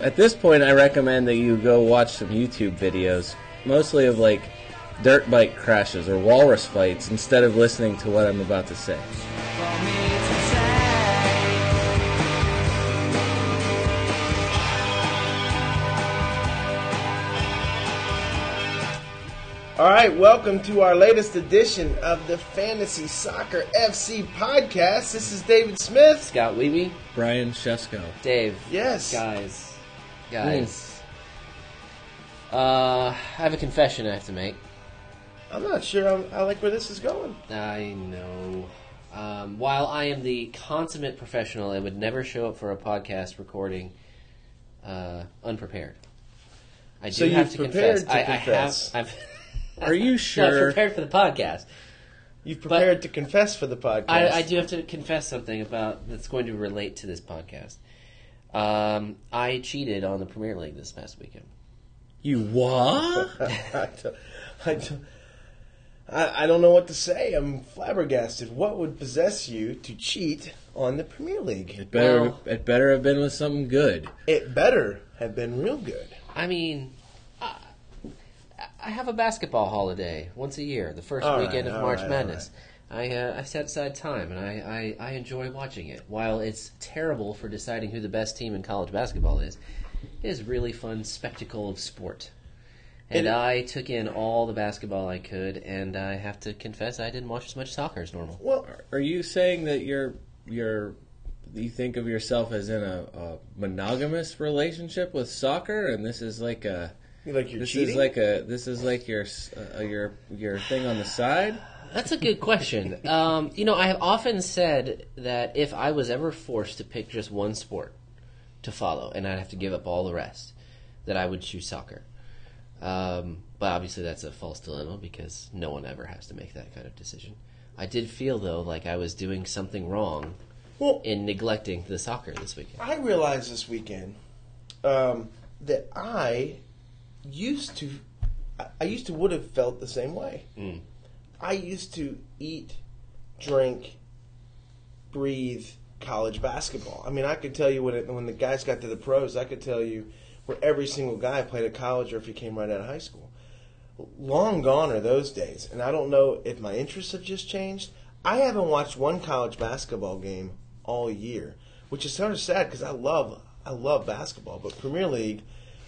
at this point, I recommend that you go watch some YouTube videos, mostly of like dirt bike crashes or walrus fights, instead of listening to what I'm about to say. All right, welcome to our latest edition of the Fantasy Soccer FC podcast. This is David Smith. Scott Weeby, Brian Shesko. Dave. Yes. Guys. Guys. Uh, I have a confession I have to make. I'm not sure I'm, I like where this is going. I know. Um, while I am the consummate professional and would never show up for a podcast recording uh, unprepared, I do So have to confess. to I, confess. I have. I've, Are you sure? prepared for the podcast. You've prepared to confess for the podcast. I, I do have to confess something about that's going to relate to this podcast. Um, I cheated on the Premier League this past weekend. You what? I, don't, I, don't, I, I don't know what to say. I'm flabbergasted. What would possess you to cheat on the Premier League? It better Well- it better have been with something good. It better have been real good. I mean, I, I have a basketball holiday once a year, the first All right, weekend of March right, all Madness. I uh, I set aside time and I, I, I enjoy watching it. While it's terrible for deciding who the best team in college basketball is, it is a really fun spectacle of sport. And It- I took in all the basketball I could, and I have to confess I didn't watch as much soccer as normal. Well, Are you saying that you're you're you think of yourself as in a, a monogamous relationship with soccer, and this is like a like you're this cheating? is like a this is like your uh, your your thing on the side? That's a good question. Um, you know, I have often said that if I was ever forced to pick just one sport to follow, and I'd have to give up all the rest, that I would choose soccer. Um, but obviously, that's a false dilemma because no one ever has to make that kind of decision. I did feel though like I was doing something wrong well, in neglecting the soccer this weekend. I realized this weekend um, that I used to, I- used to would have felt the same way. Mm. I used to eat, drink, breathe college basketball. I mean, I could tell you when it, when the guys got to the pros, I could tell you where every single guy played at college or if he came right out of high school. Long gone are those days, and I don't know if my interests have just changed. I haven't watched one college basketball game all year, which is sort of sad because I love I love basketball, but Premier League,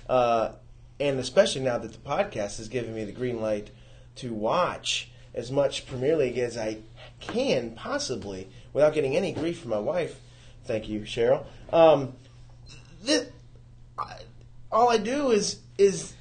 uh, and especially now that the podcast has given me the green light to watch as much Premier League as I can possibly without getting any grief from my wife. Thank you, Cheryl. Um, this, I, all I do is is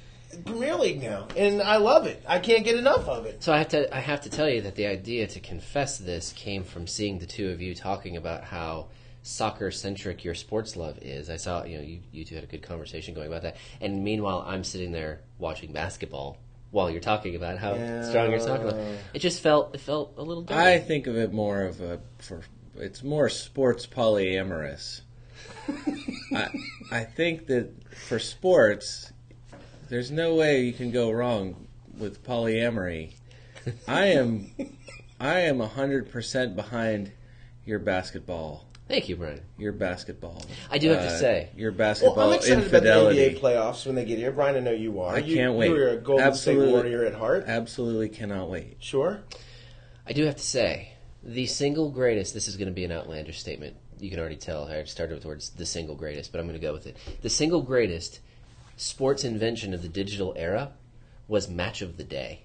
Premier League now, and I love it. I can't get enough of it. So I have to I have to tell you that the idea to confess this came from seeing the two of you talking about how soccer centric your sports love is. I saw you know you, you two had a good conversation going about that, and meanwhile I'm sitting there watching basketball while you're talking about how Yeah. strong your soccer love. It just felt it felt a little. Dirty. I think of it more of a for it's more sports polyamorous. I I think that for sports, there's no way you can go wrong with polyamory. I am I am hundred percent behind your basketball. Thank you, Brian. Your basketball. I do have to uh, say- your basketball Well, basketball I'm excited infidelity. about the NBA playoffs when they get here. Brian, I know you are. I You- can't wait. You're a Golden Absolutely. State Warrior at heart. Absolutely cannot wait. Sure. I do have to say, the single greatest. This is going to be an outlandish statement. You can already tell. I started towards the single greatest, but I'm going to go with it. The single greatest sports invention of the digital era was Match of the Day.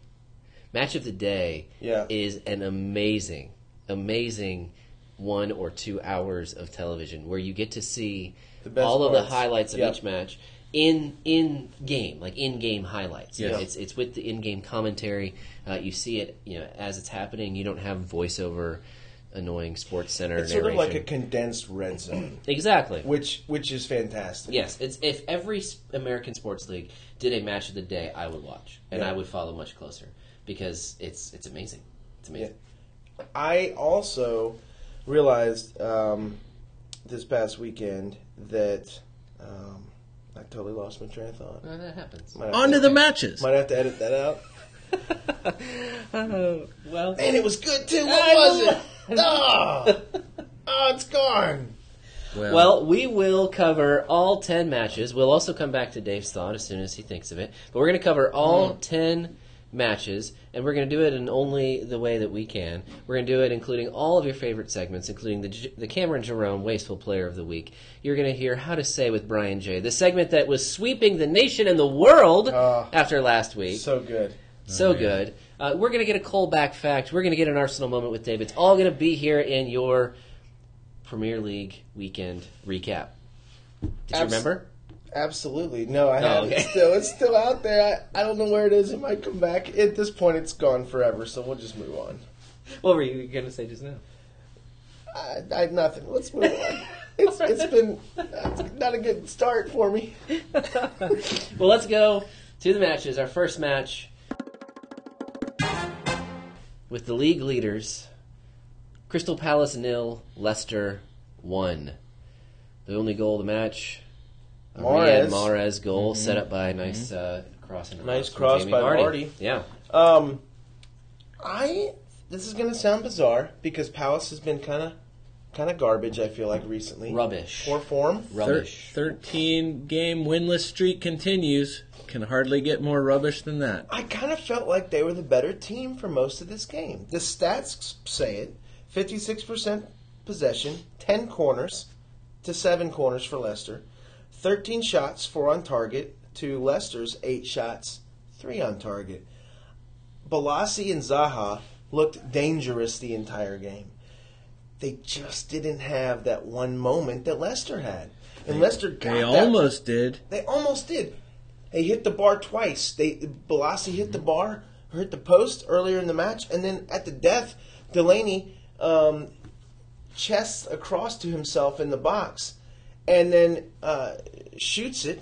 Match of the Day Yeah. is an amazing, amazing one or two hours of television where you get to see The best all of the highlights of Yep. each match in in game, like in game highlights. You know, it's it's with the in game commentary. Uh, you see it, you know, as it's happening. You don't have voiceover, annoying Sports Center It's sort of like a condensed red zone, exactly. which which is fantastic. Yes, it's if every American sports league did a match of the day, I would watch and Yeah. I would follow much closer because it's it's amazing. It's amazing. I also realized um, this past weekend that um, I totally lost my train of thought. Uh, that happens. Might have On to to- the matches. Might have to edit that out. Oh, well, and it was good too. I What was it? Oh, oh, it's gone. Well- Well, we will cover all 10 matches. We'll also come back to Dave's thought as soon as he thinks of it. But we're going to cover all 10 matches, and we're going to do it in only the way that we can. We're going to do it including all of your favorite segments, including the, the Cameron Jerome Wasteful Player of the Week. You're going to hear How to Say with Brian J., the segment that was sweeping the nation and the world Oh. after last week. So good. So good. Uh, we're going to get a Colback fact. We're going to get an Arsenal moment with Dave. It's all going to be here in your Premier League weekend recap. Did you remember? Absolutely. No, I Oh, have okay. it still. It's still out there. I, I don't know where it is. It might come back. At this point, it's gone forever, so we'll just move on. What were you going to say just now? I, I nothing. Let's move on. It's, it's been it's not a good start for me. Well, let's go to the matches. Our first match with the league leaders Crystal Palace nil, Leicester one. The only goal of the match, a Riyad Mahrez. Mahrez goal set up by a nice uh, cross. into the Nice box cross by Vardy. Vardy. Yeah. Um, I this is gonna sound bizarre because Palace has been kind of kind of garbage. I feel like recently. Rubbish. Poor form. Thir- Rubbish. 13 game winless streak continues. Can hardly get more rubbish than that. I kind of felt like they were the better team for most of this game. The stats say it: fifty-six percent possession, ten corners to seven corners for Leicester, thirteen shots, four on target to Leicester's eight shots, three on target. Bolasie and Zaha looked dangerous the entire game. They just didn't have that one moment that Leicester had, and Leicester got They that- almost did. they almost did. They hit the bar twice. They Bolasie hit the bar, or hit the post earlier in the match, and then at the death, Delaney um, chests across to himself in the box, and then uh, shoots it,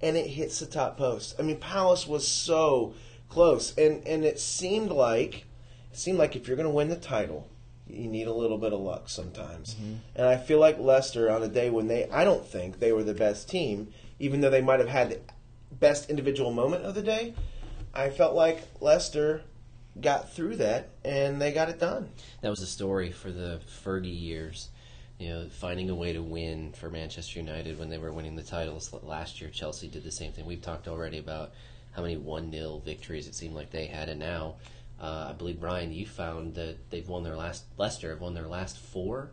and it hits the top post. I mean, Palace was so close, and and it seemed like it seemed like if you're going to win the title, you need a little bit of luck sometimes. And I feel like Leicester on a day when they, I don't think they were the best team, even though they might have had the best individual moment of the day. I felt like Leicester got through that and they got it done. That was the story for the Fergie years. You know, finding a way to win for Manchester United when they were winning the titles last year. Chelsea did the same thing. We've talked already about how many one 0 victories it seemed like they had, and now uh, I believe Brian, you found that they've won their last. Leicester have won their last four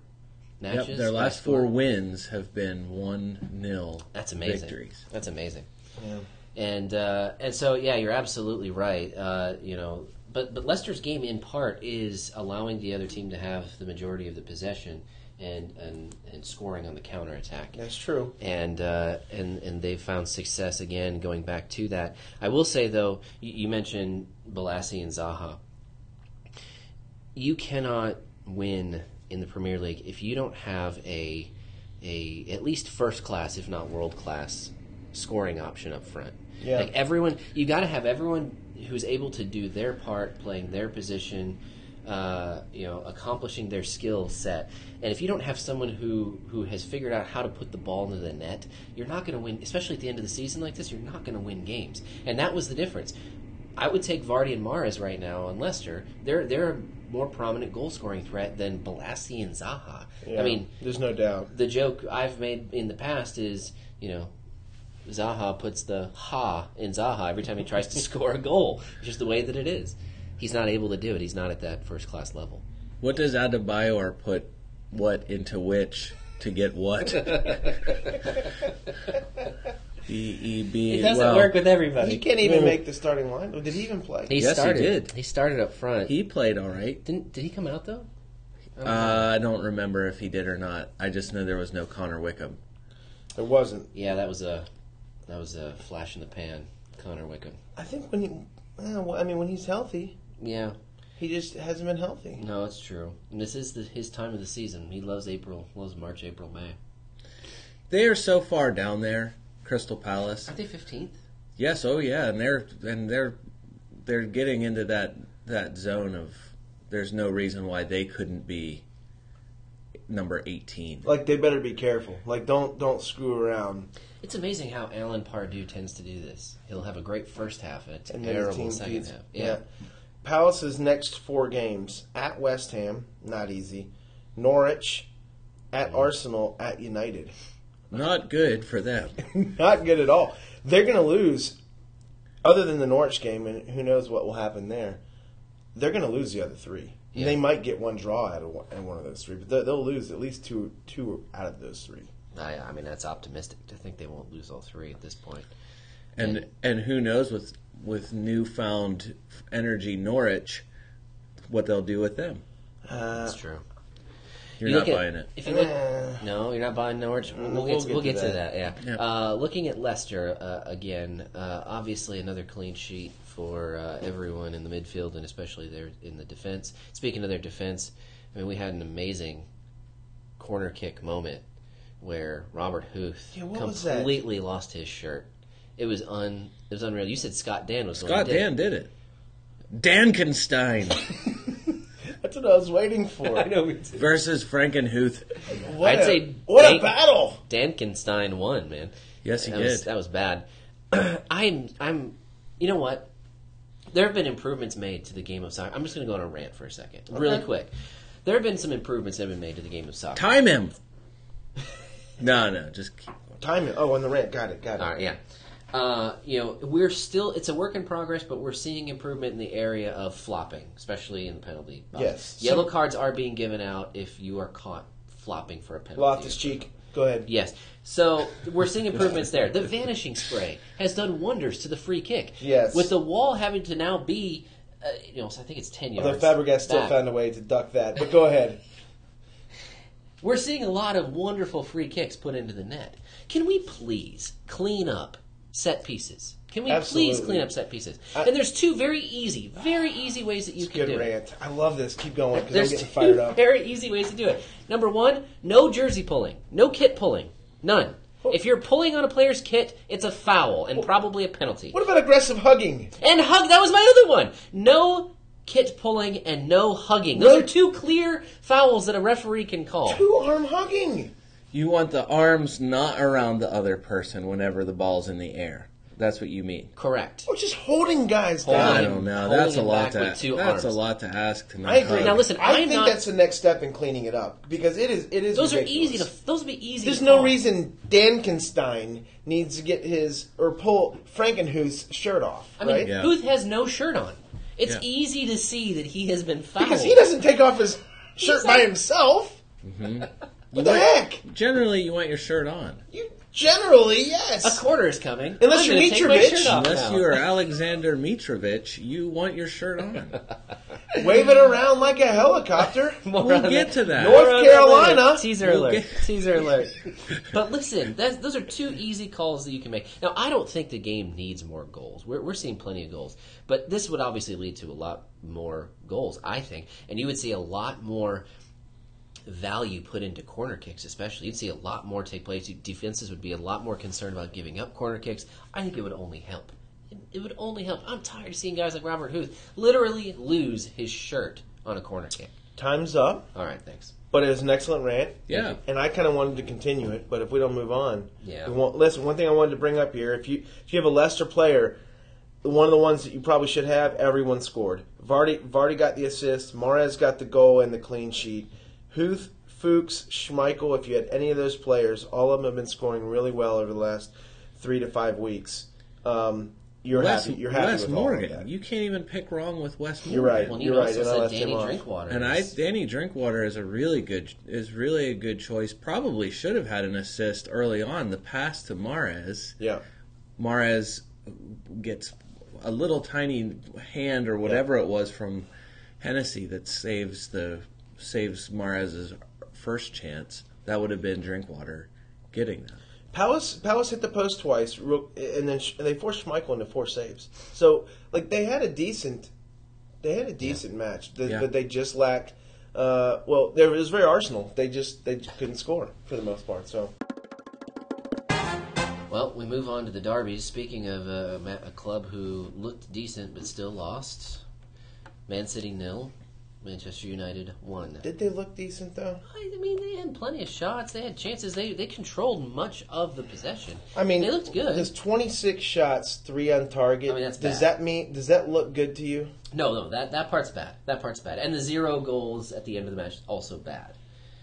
matches. Yep, their by last four score. wins have been 1 0 That's amazing. victories. That's amazing. Yeah. And uh, and so yeah, you're absolutely right. Uh, you know, but but Leicester's game in part is allowing the other team to have the majority of the possession and and, and scoring on the counter attack. That's true. And uh, and and they've found success again going back to that. I will say though, you, you mentioned Bolasie and Zaha. You cannot win in the Premier League if you don't have a a at least first class, if not world class, scoring option up front. Yeah. Like everyone, you got to have everyone who's able to do their part, playing their position, uh, you know, accomplishing their skill set. And if you don't have someone who who has figured out how to put the ball into the net, you're not going to win. Especially at the end of the season like this, you're not going to win games. And that was the difference. I would take Vardy and Mahrez right now on Leicester. They're they're a more prominent goal scoring threat than Bolasie and Zaha. Yeah. I mean, there's no doubt. the joke I've made in the past is, you know, Zaha puts the ha in Zaha every time he tries to score a goal. It's just the way that it is. He's not able to do it. He's not at that first class level. What does Adebayor put what into which to get what? B E B. It doesn't well, work with everybody. He can't even Well- make the starting line. Did he even play? He Yes, he started. did. He started up front. He played all right. didn't. Did he come out though? Uh, I don't remember if he did or not. I just know there was no Connor Wickham. There wasn't. Yeah, that was a that was a flash in the pan. Connor Wickham. I think when he, well, well, I mean, when he's healthy, Yeah, he just hasn't been healthy. no, it's true. And this is the, his time of the season. He loves April. Loves March, April, May. They are so far down there, Crystal Palace. Aren't they fifteenth? Yes, oh yeah, and they're and they're they're getting into that that zone of there's no reason why they couldn't be number 18. Like they better be careful. Like don't don't screw around. It's amazing how Alan Pardew tends to do this. He'll have a great first half and a And terrible team second feeds- half. Yeah. Palace's next four games at West Ham, not easy. Norwich, at Arsenal, at United. Not good for them. Not good at all. They're going to lose, other than the Norwich game, and who knows what will happen there. They're going to lose the other three. Yeah. They might get one draw out of one, one of those three, but they- they'll lose at least two two out of those three. I, I mean, that's optimistic to think they won't lose all three at this point. And and who knows with with newfound energy Norwich, what they'll do with them. Uh, That's true. You're You not at- buying it. If you look, Eh. no, you're not buying Norwich. We'll, we'll get, get we'll to get to that. that. Yeah. Yeah. Uh, looking at Leicester uh, again, uh, obviously another clean sheet for uh, everyone in the midfield and especially there in the defense. Speaking of their defense, I mean we had an amazing corner kick moment where Robert Huth Yeah, what was that? completely lost his shirt. It was un. It was unreal. You said Scott Dan was the one Scott who did. Dan did it. Dankenstein that's what I was waiting for. I know. we did. versus Frankenhuth. What I'd a, say what a battle! Dankenstein won, man. Yes, he that Was, did. that was bad. I'm, I'm, you know what? There have been improvements made to the game of soccer. I'm just going to go on a rant for a second, really quick. There have been some improvements that have been made to the game of soccer. Time him. No, no, just keep going. Time it. Oh, on the rant. Got it. Got it. All right, yeah. Uh, you know, we're still, it's a work in progress, but we're seeing improvement in the area of flopping, especially in the penalty box. Yes. Yellow So- cards are being given out if you are caught flopping for a penalty. Loftus-Cheek. Go ahead. Yes. So we're seeing improvements there. The vanishing spray has done wonders to the free kick. Yes. With the wall having to now be, uh, you know, I think it's ten Although yards. Fabregas still back. found a way to duck that. But go ahead. We're seeing a lot of wonderful free kicks put into the net. Can we please clean up set pieces? Can we please clean up set pieces? I- and there's two very easy, very easy ways that you can do it. rant. I love this. Keep going because I'm getting fired up. very easy ways to do it. Number one, no jersey pulling, no kit pulling, none. Oh. If you're pulling on a player's kit, it's a foul and oh. probably a penalty. What about aggressive hugging? And hug, that was my other one. No kit pulling and no hugging. Those No- are two clear fouls that a referee can call. Two arm hugging. You want the arms not around the other person whenever the ball's in the air. That's what you mean. Correct. Or just holding guys Holding down. I him- don't know. holding That's a lot back to. with two That's a lot to ask to not I agree. hug. Now listen, I I'm think not- that's the next step in cleaning it up because it is. It is. Those are ridiculous. easy to. Those would be easy. There's to no call. reason Dankenstein needs to get his or pull Frankenhuth's shirt off, I mean, right? Yeah. Booth has no shirt on. It's Yeah. easy to see that he has been fouled. Because he doesn't take off his shirt by himself. Mm-hmm. What the heck? Generally, you want your shirt on. You generally yes. A quarter is coming. Unless I'm you're gonna take my Mitrovic. shirt off Unless now. you are Alexander Mitrovic, you want your shirt on. Wave it around like a helicopter. More We'll on get that. to that. North More on Carolina. that later. Teaser We'll alert. get- Teaser alert. But listen, that's, those are two easy calls that you can make. Now, I don't think the game needs more goals. We're, we're seeing plenty of goals. But this would obviously lead to a lot more goals, I think. And you would see a lot more value put into corner kicks, especially. You'd see a lot more take place. Defenses would be a lot more concerned about giving up corner kicks. I think it would only help. It, it would only help. I'm tired of seeing guys like Robert Huth literally lose his shirt on a corner kick. Time's up, All right, thanks. but it was an excellent rant. Yeah. And I kind of wanted to continue it, but if we don't move on, Yeah. won't. Listen, one thing I wanted to bring up here: if you if you have a Leicester player, one of the ones that you probably should have, everyone scored. Vardy Vardy got the assist. Mahrez got the goal and the clean sheet. Huth, Fuchs, Schmeichel. If you had any of those players, all of them have been scoring really well over the last three to five weeks. Um, you're Wes, happy. You're happy Wes with all of Morgan. that. You can't even pick wrong with Wes Morgan. You're right. Well, you You're also right, and said Danny. Drinkwater. And I, is- Danny Drinkwater is a really good, is really a good choice. Probably should have had an assist early on. The pass to Mahrez, Yeah. Mahrez gets a little tiny hand or whatever it was from Hennessy that saves the saves Mahrez's first chance. That would have been Drinkwater getting that. Palace Palace hit the post twice, and then sh- they forced Schmeichel into four saves. So like they had a decent, they had a decent match, The- Yeah. but they just lacked. Uh, well, there it was very Arsenal. They just they just couldn't score for the most part. So Well, we move on to the derbies. Speaking of uh, a, a club who looked decent but still lost, Man City nil, Manchester United won. did they look decent though? I mean, they had plenty of shots. They had chances. They they controlled much of the possession. I mean, they looked good. There's 26 shots, three on target. I mean, that's does bad. that mean does that look good to you? No, no, that that part's bad. That part's bad. And the zero goals at the end of the match also bad.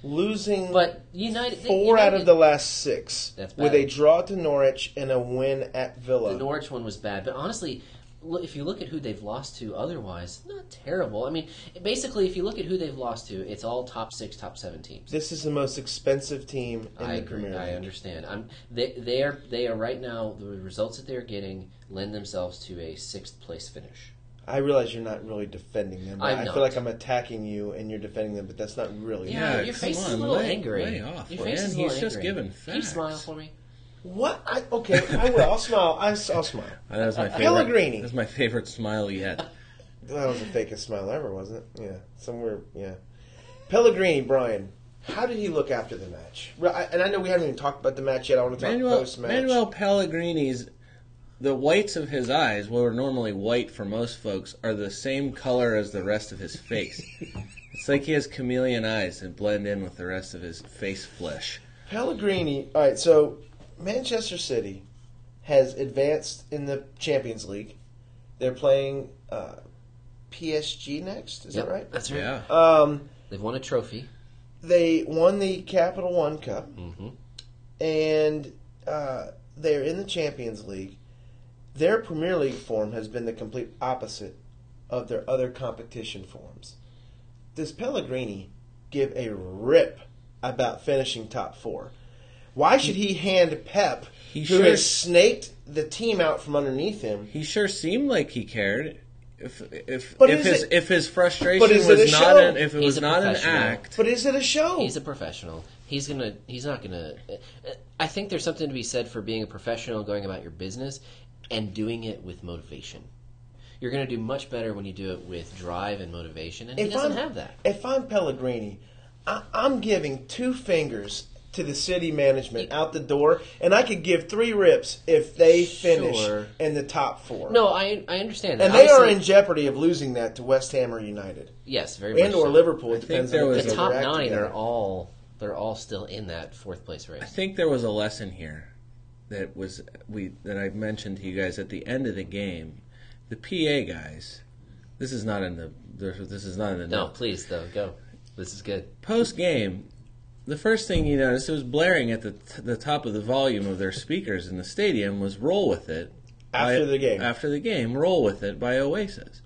losing But United four United, out of the last six That's bad. with a draw to Norwich and a win at Villa. The Norwich one was bad, but honestly, if you look at who they've lost to, otherwise, not terrible. I mean, basically, if you look at who they've lost to, it's all top six, top seven teams. this is the most expensive team in I the agree. Premier I League. understand. I'm, they, they are they are right now. The results that they're getting lend themselves to a sixth place finish. I realize you're not really defending them. But I'm I feel like I'm attacking you and you're defending them, but that's not really. Yeah, Yeah, your come face is a on, little angry. lay off, your face man. is a little He's just angry. giving Can you facts. smile for me? What? I, okay, I will. I'll smile. I, will smile. Uh, That was my favorite. Pellegrini. That was my favorite smile yet. That was the fakest smile ever, wasn't it? Yeah, somewhere. Yeah. Pellegrini, Brian. How did he look after the match? And I know we haven't even talked about the match yet. I want to talk post match. Manuel Pellegrini's the whites of his eyes, what are normally white for most folks, are the same color as the rest of his face. it's like he has chameleon eyes that blend in with the rest of his face flesh. Pellegrini. All right, so Manchester City has advanced in the Champions League. They're playing uh, PSG next. Is Yep, that right? That's right. Yeah. Um, They've won a trophy. they won the Capital One Cup, hmm and uh, they're in the Champions League. Their Premier League form has been the complete opposite of their other competition forms. Does Pellegrini give a rip about finishing top four? Why should he hand Pep, He who should. has snaked the team out from underneath him? He sure seemed like he cared. If if But if his it- if his frustration but is it was not show? an if it He's was not an act, But is it a show? He's a professional. He's gonna. He's not gonna. I think there's something to be said for being a professional, going about your business, and doing it with motivation. You're gonna do much better when you do it with drive and motivation, and he If doesn't I'm- have that. If I'm Pellegrini, I, I'm giving two fingers to the city management out the door, and I could give three rips if they finish Sure. in the top four. No, I I understand that. and they are Obviously- in jeopardy of losing that to West Ham or United yes, very much and or so. Liverpool. It I think depends there on was The they top interact nine together. are all they're all still in that fourth place race. I think there was a lesson here that was we that I mentioned to you guys at the end of the game. The PA guys. This is not in the. This is not in the No, note. please though, go. This is good. Post game, the first thing you noticed it was blaring at the the top of the volume of their speakers in the stadium was "Roll with It" After by- the game. After the game, "Roll with It" by Oasis.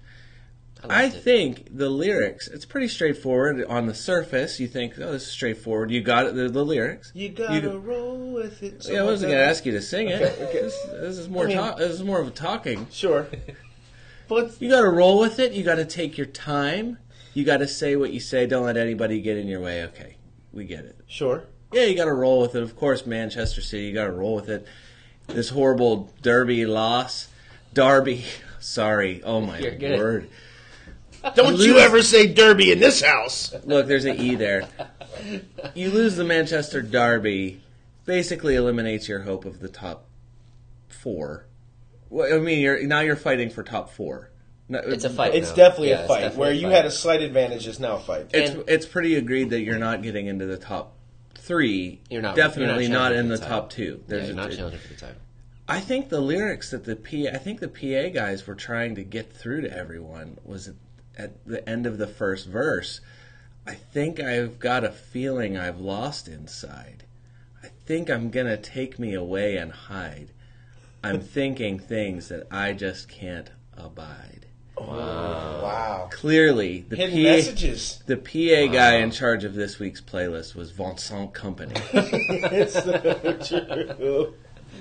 I, I liked it. think the lyrics, it's pretty straightforward on the surface. You think, oh, this is straightforward. You got it, the, the lyrics. You gotta You- roll with it. yeah, I wasn't going to ask you to sing it. Okay, okay. This, this is more I mean- talk, this is more of a talking. Sure, but You got to roll with it. You got to take your time. You got to say what you say. Don't let anybody get in your way. Okay, we get it. sure. Yeah, you got to roll with it. Of course, Manchester City, you got to roll with it. This horrible Derby loss, Derby. Sorry. Oh my You're word. Don't you ever say Derby in this house? Look, there's an E there. You lose the Manchester Derby, basically eliminates your hope of the top four. Well, I mean, you're now you're fighting for top four. No, It's a fight. It's now. definitely Yeah, a fight. definitely Where a you fight. had a slight advantage is now a fight. It's And- it's pretty agreed that you're not getting into the top three. You're not definitely you're not, challenging in for the top two. Yeah, you're a- not challenging for the title. I think the lyrics that the P I think the PA guys were trying to get through to everyone was at, at the end of the first verse. I think I've got a feeling I've lost inside. I think I'm gonna take me away and hide. I'm thinking things that I just can't abide. Wow. Clearly, the Hidden PA, messages. the PA guy in charge of this week's playlist was Vincent Kompany. it's so true.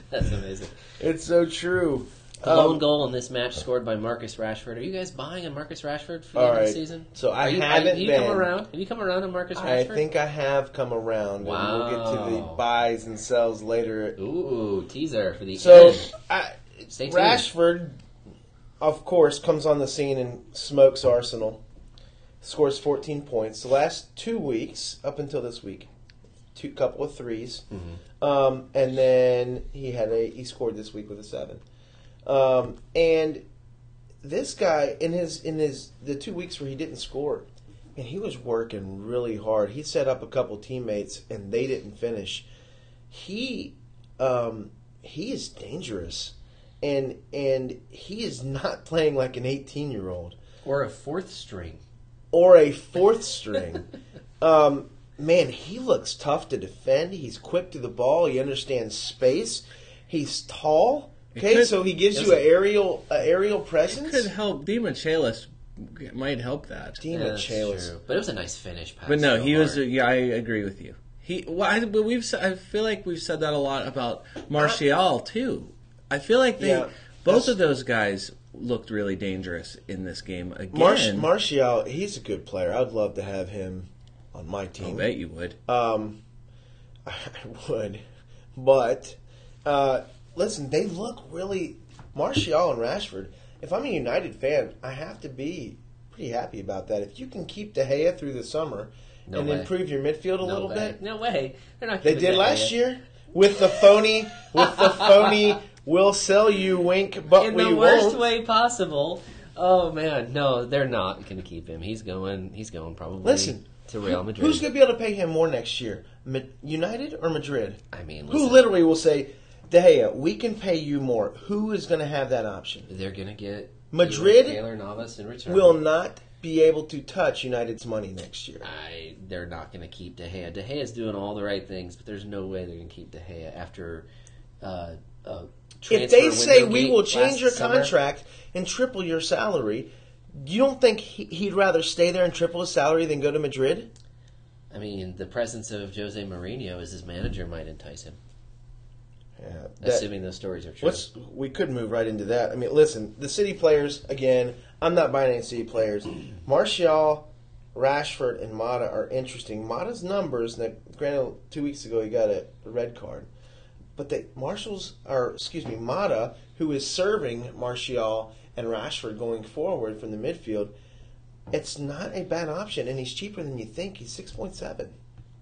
That's amazing. It's so true. The lone Um, goal in this match scored by Marcus Rashford. Are you guys buying on Marcus Rashford for the All end of the season? So I Are you, haven't Have you been. come around? Have you come around on Marcus Rashford? I think I have come around, and we'll get to the buys and sells later. Ooh, teaser for the So, end. I, Stay tuned. Rashford, of course, comes on the scene and smokes Arsenal. Scores 14 points. The last two weeks, up until this week, two couple of 3s Mm-hmm. um, and then he had a he scored this week with a seven. Um, and this guy in his in his the two weeks where he didn't score, and he was working really hard. He set up a couple teammates and they didn't finish. He um, he is dangerous, and and he is not playing like an eighteen year old Or a fourth string. or a fourth string. um, man, he looks tough to defend. He's quick to the ball. He understands space. He's tall. Okay, could- so he gives you an aerial a aerial presence. Could help. Demichelis might help that. Dima Yeah, Chalis. But it was a nice finish. Pass But no, he was. hard. Yeah, I agree with you. He. Well, I, but we've. s- I feel like we've said that a lot about Martial too. I feel like they. Yeah, both of those guys looked really dangerous in this game again. Marsh, Martial, he's a good player. I'd love to have him on my team. I bet you would. Um, I would, but uh, listen, they look really Martial and Rashford. If I'm a United fan, I have to be pretty happy about that. If you can keep De Gea through the summer No and way. improve your midfield a no little way. bit, No way. They're not. they did last year with the phony, with the phony. We'll sell you, wink, but in we the worst won't. way possible. Oh man, no, they're not going to keep him. He's going. He's going probably. Listen, to Real Madrid. Who's going to be able to pay him more next year, United or Madrid? I mean, Who literally will say, De Gea, we can pay you more? Who is going to have that option? They're going to get Madrid Keylor Navas in return. Will not be able to touch United's money next year. I, they're not going to keep De Gea. De Gea's doing all the right things, but there's no way they're going to keep De Gea after. Uh, uh, If they say we will change your summer, contract and triple your salary, you don't think he- he'd rather stay there and triple his salary than go to Madrid? I mean, the presence of Jose Mourinho as his manager might entice him, Yeah, that- assuming those stories are true. What's we could move right into that. I mean, listen, the City players again. I'm not buying any City players. Martial, Rashford, and Mata are interesting. Mata's numbers. Now, granted, two weeks ago he got a red card, but the Martial's are excuse me, Mata, who is serving Martial and Rashford going forward from the midfield. It's not a bad option, and he's cheaper than you think. He's six point seven.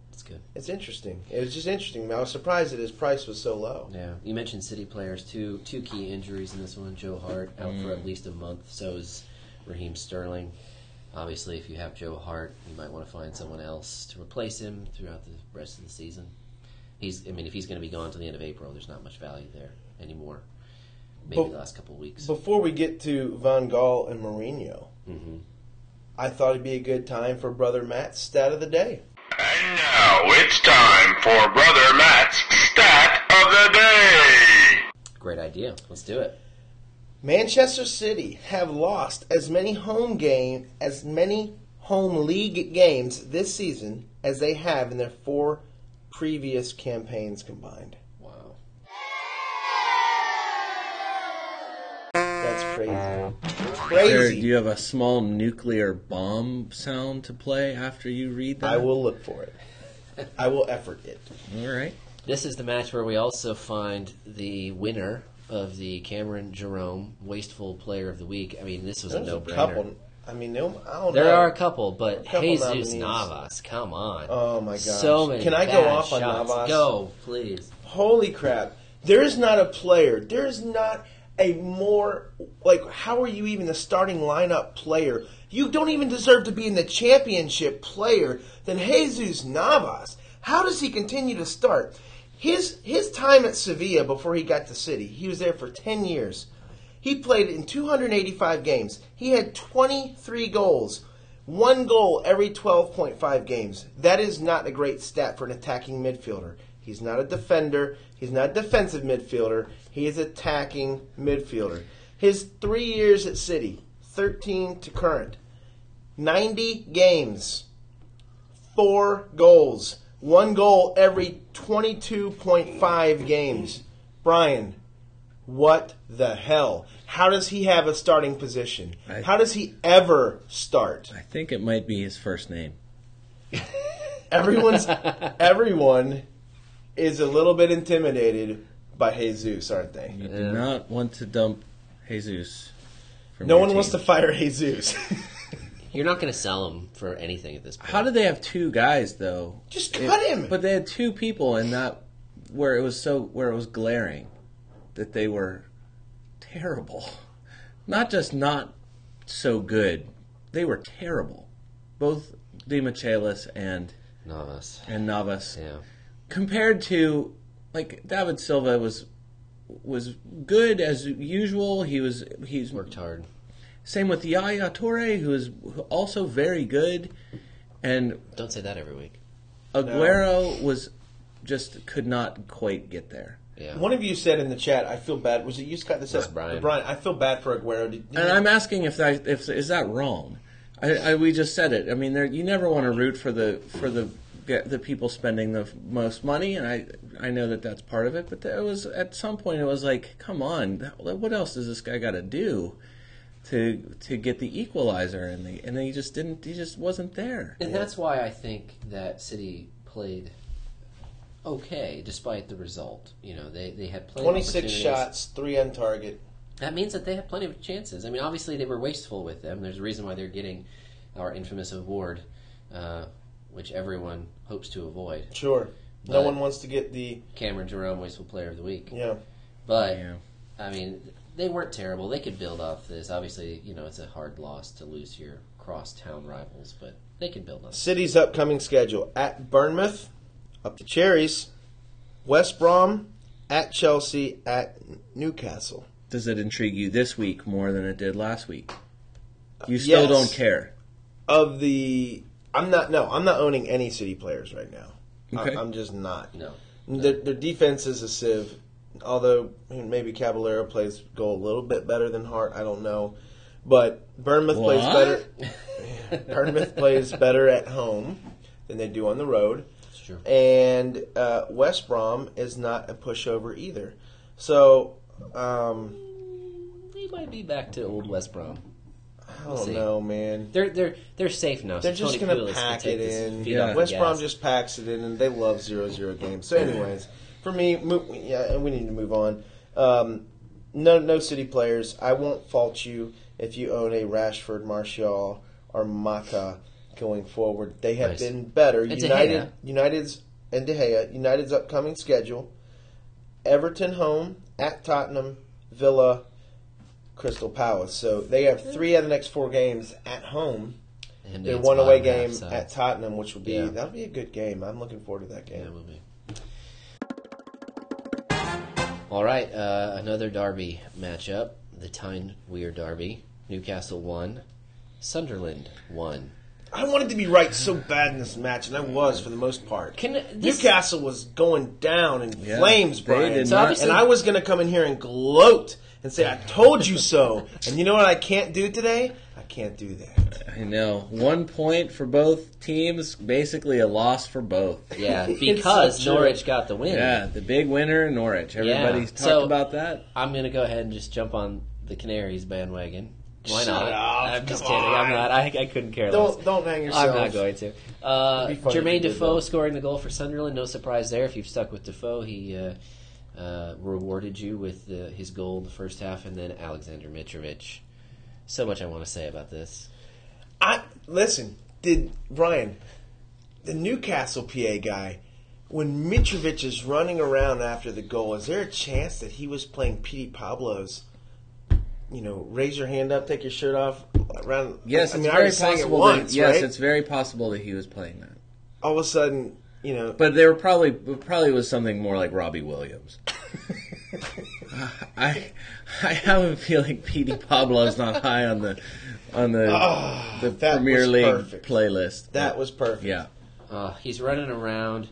That's good. It's interesting. It was just interesting. I was surprised that his price was so low. Yeah, you mentioned City players. Two two key injuries in this one. Joe Hart out for at mm. least a month. So is Raheem Sterling. Obviously, if you have Joe Hart, you might want to find someone else to replace him throughout the rest of the season. He's, I mean, if he's going to be gone to the end of April, there's not much value there anymore. Maybe But- the last couple of weeks. Before we get to Van Gaal and Mourinho, hmm I thought it'd be a good time for Brother Matt's stat of the day. And now it's time for Brother Matt's Stat of the Day. Great idea. Let's do it. Manchester City have lost as many home game as many home league games this season as they have in their four previous campaigns combined. Wow. That's crazy. Or Crazy. do you have a small nuclear bomb sound to play after you read that? I will look for it. I will effort it. All right. This is the match where we also find the winner of the Cameron Jerome Wasteful Player of the Week. I mean, this was a There's a no-brainer. couple. I mean, no, I don't There know. are a couple, but couple Jesus nominees. Navas, come on. Oh my gosh. So many. Can I go off on shots. Navas? Go, please. Holy crap. There is not a player. There is not a more like how are you even the starting lineup player? You don't even deserve to be in the championship player than Jesus Navas. How does he continue to start? His his time at Sevilla before he got to City, he was there for 10 years. He played in 285 games. He had 23 goals. One goal every 12.5 games. That is not a great stat for an attacking midfielder. He's not a defender. He's not a defensive midfielder. He is attacking midfielder. His three years at City, 13 to current, 90 games, four goals, one goal every 22.5 games. Brian, what the hell? How does he have a starting position? I- How does he ever start? I think it might be his first name. Everyone's everyone is a little bit intimidated by Jesus, aren't they? You do not want to dump Jesus. No your one wants to fire Jesus. You're not going to sell him for anything at this point. How did they have two guys though? Just cut him. But they had two people, and not where it was so where it was glaring that they were terrible. Not just not so good; they were terrible. Both Demichelis and Navas? and Navas. Yeah. compared to like David Silva was was good as usual. He was he's Worked hard. same with Yaya Toure, who is also very good. And Don't say that every week. Aguero was just could not quite get there. Yeah. One of you said in the chat, "I feel bad." Was it you, Scott? That said, That's Brian. Brian, I feel bad for Aguero. Did, did And you- I'm asking if that if is that wrong? I, I we just said it. I mean, there, you never want to root for the for the the people spending the most money, and I I know that that's part of it. But it was at some point it was like, come on, what else does this guy got to do to to get the equalizer? And the and he just didn't. He just wasn't there. And that's why I think that City played okay despite the result. You know, they, they had plenty 26 opportunities. shots, three on target. That means that they had plenty of chances. I mean, obviously they were wasteful with them. There's a reason why they're getting our infamous award, uh, which everyone hopes to avoid. Sure. No one wants to get the Cameron Jerome, Wasteful Player of the Week. yeah. But Yeah. I mean, they weren't terrible. They could build off this. Obviously, you know, it's a hard loss to lose your cross-town rivals, but they can build on. City's upcoming schedule at Bournemouth, up to Cherries, West Brom, at Chelsea, at Newcastle. Does it intrigue you this week more than it did last week? You uh, still Yes. don't care. Of the, I'm not. No, I'm not owning any City players right now. Okay. I, am just not. No, Their, their defense is a sieve. Although maybe Caballero plays go a little bit better than Hart, I don't know. But Bournemouth plays better. Bournemouth plays better at home than they do on the road. It's true. and uh, West Brom is not a pushover either. So um, They might be back to old West Brom. I don't see. know, man. They're they're they're safe now. They're so just Tony going to Pulis pack take it in. Yeah. West Brom just packs it in, and they love 0-0 games. So, anyways, for me, mo- yeah, we need to move on. Um, no, no City players. I won't fault you if you own a Rashford, Martial, or Mata going forward. They have Nice. been better. And United, United's and De Gea. United's upcoming schedule: Everton home at Tottenham, Villa, Crystal Palace. So they have three of the next four games at home. And Their one away bottom half game at Tottenham, which will be Yeah. that'll be a good game. I'm looking forward to that Yeah, game. it will be. All right, uh, another Derby matchup. The Tyne Wear Derby. Newcastle won. Sunderland won. I wanted to be right so bad in this match, and I was for the most part. Can this, Newcastle was going down in Yeah, flames, Brian. did So and I was going to come in here and gloat and say, "I told you so." and you know what I can't do today? I can't do that. I know. One point for both teams, basically a loss for both. Yeah, because so. Norwich got the win. Yeah, the big winner, Norwich. Everybody Yeah. talked So- about that. I'm gonna go ahead and just jump on the Canaries bandwagon. Why Shut not? up, I'm just come kidding. I'm not. I, I couldn't care less. Don't don't hang yourself. I'm not going to. Uh, It'd be funny if Jermaine Defoe scoring the goal for Sunderland. No surprise there. If you've stuck with Defoe, he uh, uh, rewarded you with uh, his goal in the first half, and then Alexander Mitrovic. So much I want to say about this. I listen. Did Brian, the Newcastle PA guy, when Mitrovic is running around after the goal, is there a chance that he was playing Petey Pablo's? You know, raise your hand up, take your shirt off. Around, Yes, I it's mean, I very already it possible. once, that, yes, right? it's very possible that he was playing that. All of a sudden, you know, But there were probably probably was something more like Robbie Williams. I I have a feeling Petey Pablo's not high on the on the the Ah, Premier League perfect. playlist. that was perfect. yeah. Uh, he's running around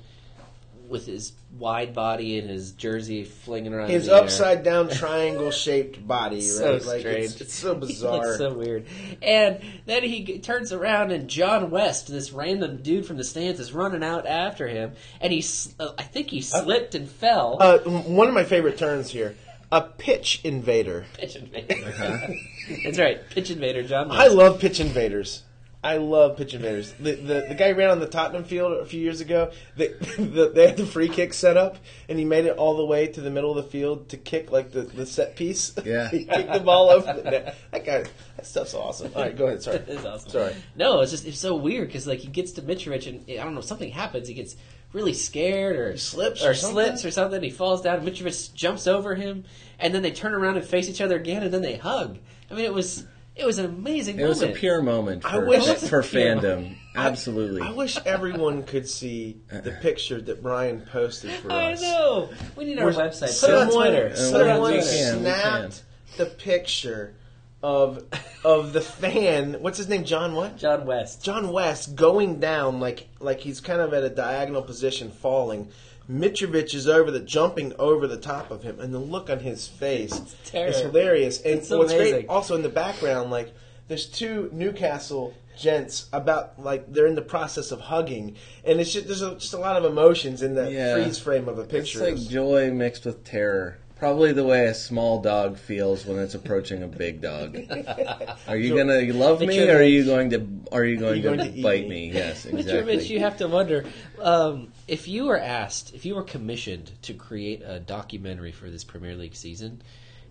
with his wide body and his jersey flinging around. His in the air. upside down triangle shaped body, right? so like strange. It's, it's so He bizarre. looks so weird. And then he g- turns around and John West, this random dude from the stands, is running out after him. And he, s- uh, I think he slipped and fell. Uh, one of my favorite turns here: a pitch invader. pitch invader. That's right, pitch invader John West. I love pitch invaders. I love pitch invaders. The, the the guy ran on the Tottenham field a few years ago. They, the, they had the free kick set up, and he made it all the way to the middle of the field to kick like the, the set piece. Yeah. he kicked the ball over the net. That guy, that stuff's awesome. All right, go ahead. Sorry, It's awesome. sorry. No, it's just it's so weird because like he gets to Mitrovic and I don't know something happens. He gets really scared or slips or, or something? slips or something. He falls down. Mitrovic jumps over him, and then they turn around and face each other again, and then they hug. I mean, it was it was an amazing. It was a pure moment I for, wish- for Pure fandom. Absolutely. I wish everyone could see the picture that Brian posted for I us. I know. We need our Where website. Put it on Someone, Twitter. Uh, Put it on someone we Twitter. snapped the picture of of the fan. What's his name? John what? John West. John West going down like like he's kind of at a diagonal position, falling. Mitrovic is over the jumping over the top of him, and the look on his face terror. is hilarious. And It's what's amazing. great, also in the background, like there's two Newcastle gents about like they're in the process of hugging, and it's just there's a, just a lot of emotions in that Yeah. freeze frame of a picture. It's like joy mixed with terror. Probably the way a small dog feels when it's approaching a big dog. Are you gonna love me, or are you going to are you going, going to, to bite me? me? Yes, exactly. you have to wonder um, if you were asked, if you were commissioned to create a documentary for this Premier League season,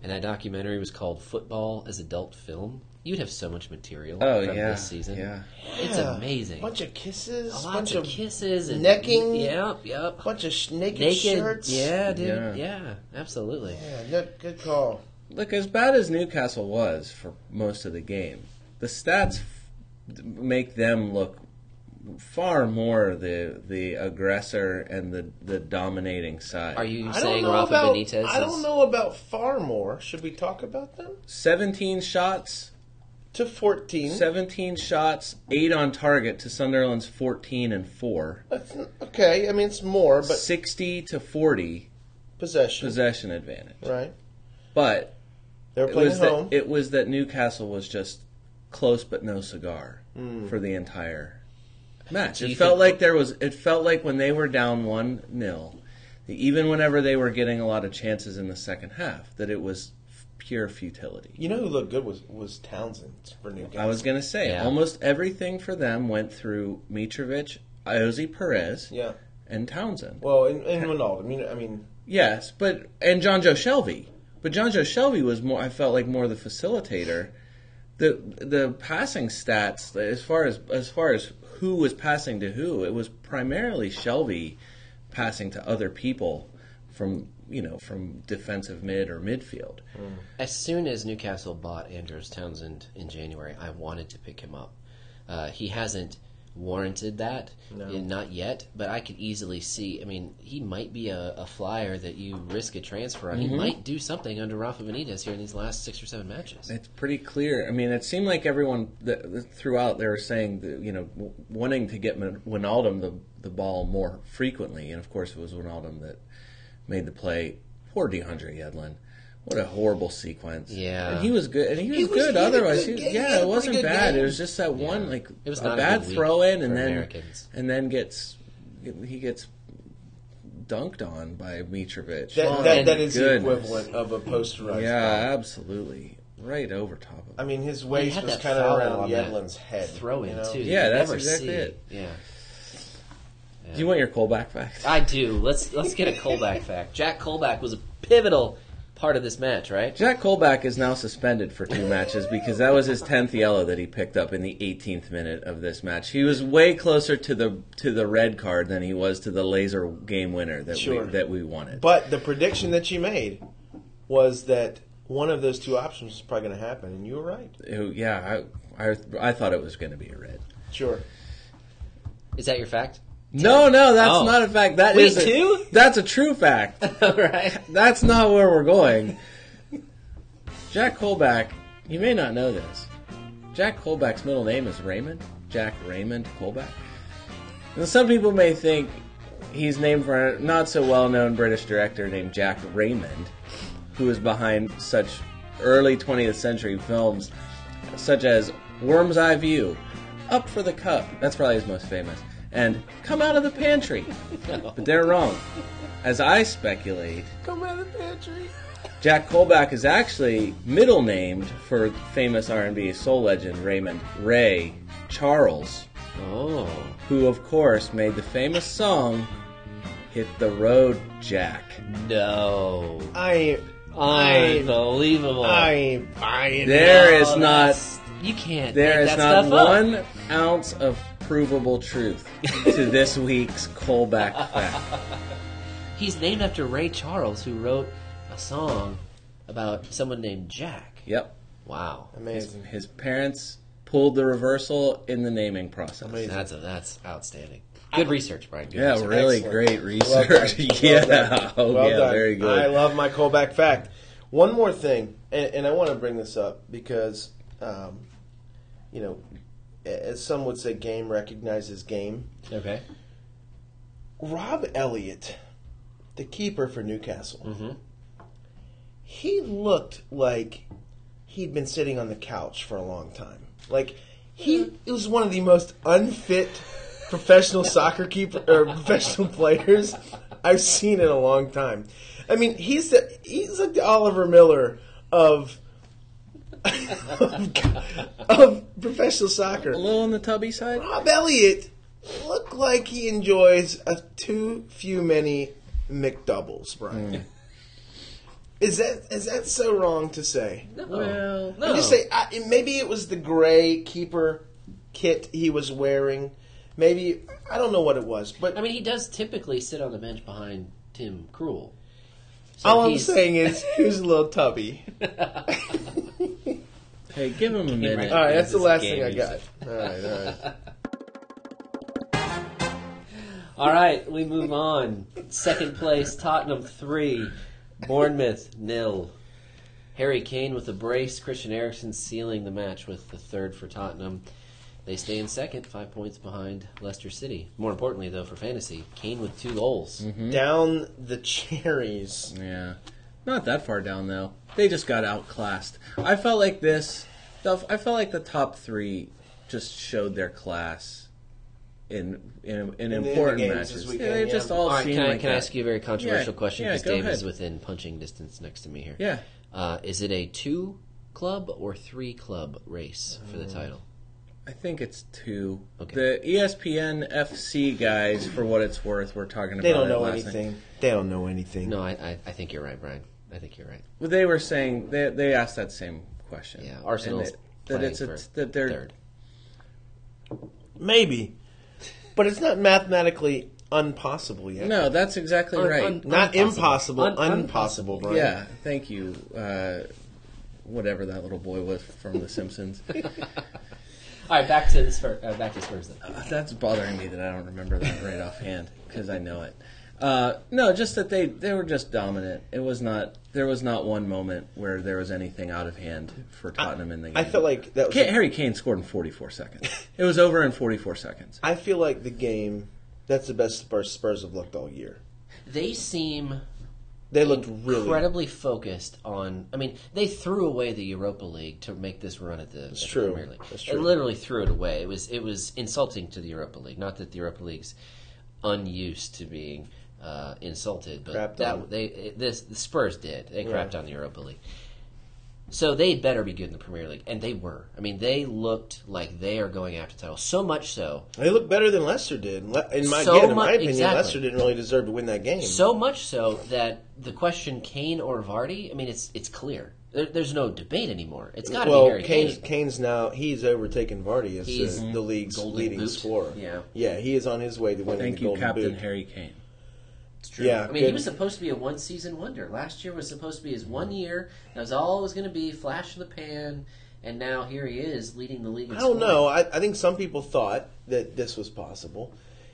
and that documentary was called "Football as Adult Film," you'd have so much material Oh from yeah, this season. yeah. It's Yeah. amazing. bunch of kisses, Lots bunch of of kisses and necking. Yep, yep. bunch of sh- naked, Naked. shirts. Yeah, dude. Yeah. Yeah, absolutely. yeah, good, good call. Look, as bad as Newcastle was for most of the game, the stats f- make them look far more the the aggressor and the the dominating side. Are you I don't saying know Rafa about. Benitez? I don't know about far more. Should we talk about them? 17 shots, To fourteen. 17 shots, 8 on target to Sunderland's 14 and 4. That's okay. I mean, it's more, but 60 to 40 possession. possession advantage. Right. But They were it playing was at home. that it was that Newcastle was just close but no cigar Hmm. for the entire match. It felt like there was. It felt like when they were down one 0 even whenever they were getting a lot of chances in the second half, that it was pure futility. you know who looked good was was Townsend for Newcastle. I was gonna say Yeah. almost everything for them went through Mitrovic, Ayoze Perez, Yeah. and Townsend. Well, and, and Ronaldo. I mean, I mean, Yes, but and Jonjo Shelvey. But Jonjo Shelvey was more. I felt like more the facilitator. The the passing stats as far as as far as who was passing to who, it was primarily Shelvey passing to other people from you know from defensive mid or midfield. As soon as Newcastle bought Andros Townsend in January, I wanted to pick him up. Uh, he hasn't warranted that, No. eh, not yet, but I could easily see. I mean, he might be a, a flyer that you risk a transfer on. He might do something under Rafa Benitez here in these last six or seven matches. It's pretty clear. I mean, it seemed like everyone that, throughout they were saying that you know w- wanting to get Min- Wijnaldum the the ball more frequently, and of course it was Wijnaldum that made the play. Poor DeAndre Yedlin. What a horrible sequence. Yeah. and he was good. And he was, He was- good. he otherwise, good he- game. He yeah, it wasn't bad. game. It was just that one like It was a not a bad throw in, and then Americans. and then gets he gets dunked on by Mitrovic. that, Oh, that, my that is the equivalent of a posterized. Yeah, foul. absolutely. Right over top of Him. I mean, his waist had was kind of around on Yedlin's head. Throw in you know? too. Yeah, You that's exactly see it. Yeah. Do you want your callback fact? I do. Let's let's get a Colback fact. Jack Colback was a pivotal part of this match, right? Jack Colback is now suspended for two matches because that was his tenth yellow that he picked up in the 18th minute of this match. He was way closer to the to the red card than he was to the laser game winner that Sure. we that we wanted. But the prediction that you made was that one of those two options was probably going to happen, and you were right. It- yeah, I, I I thought it was going to be a red. Sure. Is that your fact? No, no, that's Oh. not a fact. That Wait, is a- two? That's a true fact. All right. That's not where we're going. Jack Colback, you may not know this. Jack Colback's middle name is Raymond. Jack Raymond Colback. Now, some people may think he's named for a not so well known British director named Jack Raymond, who is behind such early 20th century films such as Worm's Eye View, Up for the Cup, that's probably his most famous, and Come Out of the Pantry. But they're wrong. As I speculate, Come out of the pantry. Jack Colback is actually middle named for famous R&B soul legend Raymond Ray Charles, Oh. who of course made the famous song "Hit the Road, Jack." No. I, I, Unbelievable. I ain't buying There it. is not that's- You can't. there make is that not stuff up. one ounce of provable truth to this week's Colback fact. He's named after Ray Charles, who wrote a song about someone named Jack. Yep, Wow. Amazing. his parents pulled the reversal in the naming process. Amazing. That's a, that's outstanding. Good research, Brian. Good Yeah, research. really Excellent. great Well research. done. yeah, Well done. oh Well yeah, done. very good. I love my callback fact. One more thing, and, and I want to bring this up because, um, you know, as some would say, game recognizes game. Okay. Rob Elliott, the keeper for Newcastle, Mm-hmm. he looked like he'd been sitting on the couch for a long time. Like he was one of the most unfit professional soccer keeper or professional players I've seen in a long time. I mean, he's the he's like the Oliver Miller of of professional soccer. A little on the tubby side. Rob Elliott looked like he enjoys a too few many McDoubles, Brian. Hmm. Is that is that so wrong to say? No. Well, no. I just say I, maybe it was the gray keeper kit he was wearing. Maybe I don't know what it was, but I mean, he does typically sit on the bench behind Tim Krul. So all I'm he's- saying is he was a little tubby. Hey, give him a minute. All right, that's the last game thing I got. All right, all right. All right, we move on. Second place, Tottenham three, Bournemouth nil. Harry Kane with a brace. Christian Eriksen sealing the match with the third for Tottenham. They stay in second, five points behind Leicester City. More importantly, though, for fantasy, Kane with two goals. Down the cherries. Yeah. Not that far down though. They just got outclassed. I felt like this. the- I felt like the top three just showed their class in in, in In important games matches. this Yeah, they yeah. just all All right, seemed can I, like can I ask you a very controversial Yeah, question? Because go Dave is within punching distance next to me here. Yeah. Uh, is it a two club or three club race for the title? I think it's two. Okay. The ESPN FC guys, for what it's worth, were talking about. They don't know last night. anything. They don't know anything. No, I, I, I think you're right, Brian. I think you're right. Well, they were saying they they asked that same question. Yeah, And Arsenal's that, that it's a, for that they're third. Maybe, but it's not mathematically impossible yet. no, that's exactly Un- right. un- not Unpossible. impossible, Un- unpossible, unpossible. Brian. Yeah, thank you. Uh, whatever that little boy was from The Simpsons. All right, back to the Spurs. Uh, back to Spurs then. Uh, That's bothering me that I don't remember that right offhand because I know it. Uh, no, just that they, they were just dominant. It was not there was not one moment where there was anything out of hand for Tottenham in the game. I felt like that was. Ka- Harry Kane scored in 44 seconds. It was over in 44 seconds. I feel like the game. That's the best Spurs, Spurs have looked all year. They seem They looked really. incredibly focused on. I mean, they threw away the Europa League to make this run at the, at the true. Premier League. That's They literally threw it away. It was it was insulting to the Europa League. Not that the Europa League's unused to being uh, insulted, but Crapped that on. they it- this the Spurs did. They crapped on the Europa League. So they'd better be good in the Premier League, and they were. I mean, they looked like they are going after titles. So much so, They looked better than Leicester did. In my, So again, in my much- opinion, exactly. Leicester didn't really deserve to win that game. So much so that the question Kane or Vardy, I mean, it's it's clear. There, there's no debate anymore. It's got to well, be Harry Kane's, Kane. Kane's now he's overtaken Vardy as He's the, the league's leading Boot. scorer. Yeah. yeah, he is on his way to winning Thank the you, Golden Captain Boot. Harry Kane. It's true. Yeah, I mean, he was supposed to be a one season wonder. Last year was supposed to be his one year. That was all it was going to be, flash in the pan. And now here he is leading the league. in I don't scoring. know. I, I think some people thought that this was possible.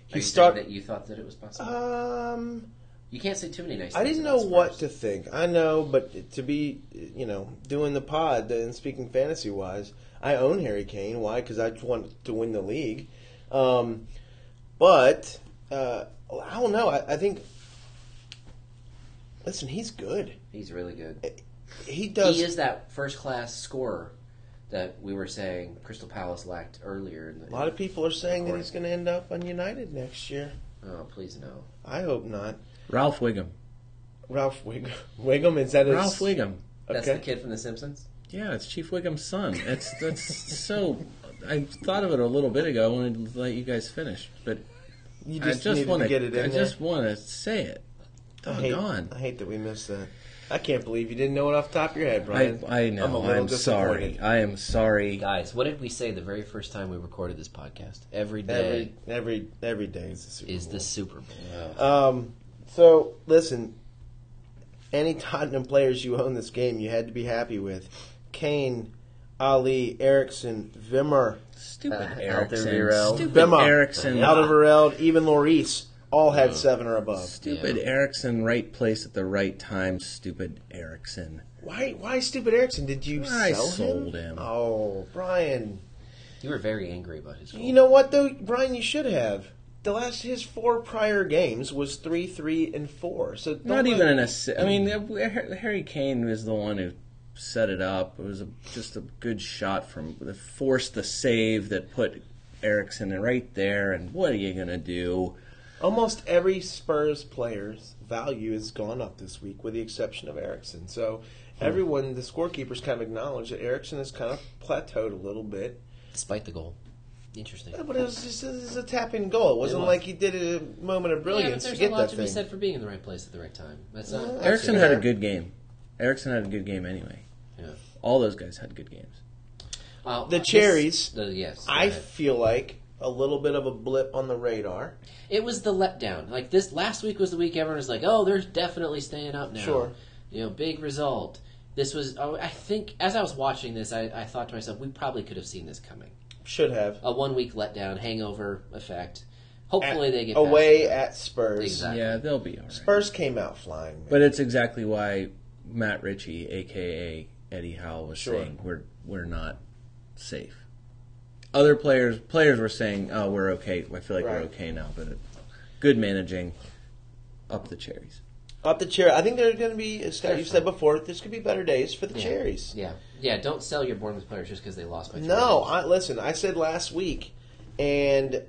He you start. that you thought that it was possible? Um, you can't say too many nice. Things. I didn't know what to think. I know, but to be, you know, doing the pod and speaking fantasy wise, I own Harry Kane. Why? Because I just want to win the league. Um, but uh, I don't know. I, I think. Listen, he's good. He's really good. Eh, he does. He is that first class scorer that we were saying Crystal Palace lacked earlier. In the, A lot of people are saying that he's going to end up on United next year. Oh, please no. I hope not. Ralph Wiggum. Ralph Wiggum. Wiggum is that his? Ralph Wiggum. That's the kid from The Simpsons. Yeah, it's Chief Wiggum's son. It's that's so. I thought of it a little bit ago. I wanted to let you guys finish, but You I just, just want to get it in I there. just want to say it. I hate, Doggone. I hate that we missed that. I can't believe you didn't know it off the top of your head, I, Brian. I know. I'm a I'm, little sorry. disappointed. I am sorry. Guys, what did we say the very first time we recorded this podcast? Every day Every every every day is the Super is Bowl. the Super Bowl. Um, so listen, any Tottenham players you own this game, you had to be happy with. Kane, Alli, Eriksen, Wimmer, Stupid Uh, Eriksen. Alderweireld. Stupid Bema, Eriksen. Alderweireld, even Lloris. All had seven or above. Stupid Yeah. Eriksen, right place at the right time. Stupid Eriksen. Why? Why stupid Eriksen? Did you I sell sold him. Oh, Brian. You were very angry about his goal. You know what though, Brian? You should have. The last his four prior games was three, three, and four. So don't Not let- even an assist. I mean, Harry Kane was the one who set it up. It was a, just a good shot from that forced the save that put Eriksen right there. And what are you gonna do? Almost every Spurs player's value has gone up this week, with the exception of Eriksen. So Hmm. everyone, the scorekeepers, kind of acknowledge that Eriksen has kind of plateaued a little bit. Despite the goal. Interesting. Yeah, but it was just it was a tap in goal. It wasn't was. like he did a moment of Yeah, but brilliance there's to get a lot that to thing. be said for being in the right place at the right time. That's not. that's Eriksen had a good game. Eriksen had a good game anyway. Yeah. All those guys had good games. Uh, The this- cherries, the, yes. go I ahead. feel like a little bit of a blip on the radar. It was the letdown. Like this last week was the week everyone was like, "Oh, they're definitely staying up now." Sure. You know, big result. This was. Oh, I think as I was watching this, I, I thought to myself, we probably could have seen this coming. Should have. A one week letdown, hangover effect. Hopefully At- they get away that. at Spurs. Exactly. Yeah, they'll be all right. Spurs came out flying. man. But it's exactly why Matt Ritchie, aka Eddie Howe, was Sure. saying we're we're not safe. Other players players were saying, "Oh, we're okay. I feel like we're okay now." But it, good managing, up the cherries. Up the chair. I think there are going to be, as Scott, you said before, there's going to be better days for the Yeah. cherries. Yeah, yeah. Don't sell your Bournemouth players just because they lost by. No. I, listen. I said last week, and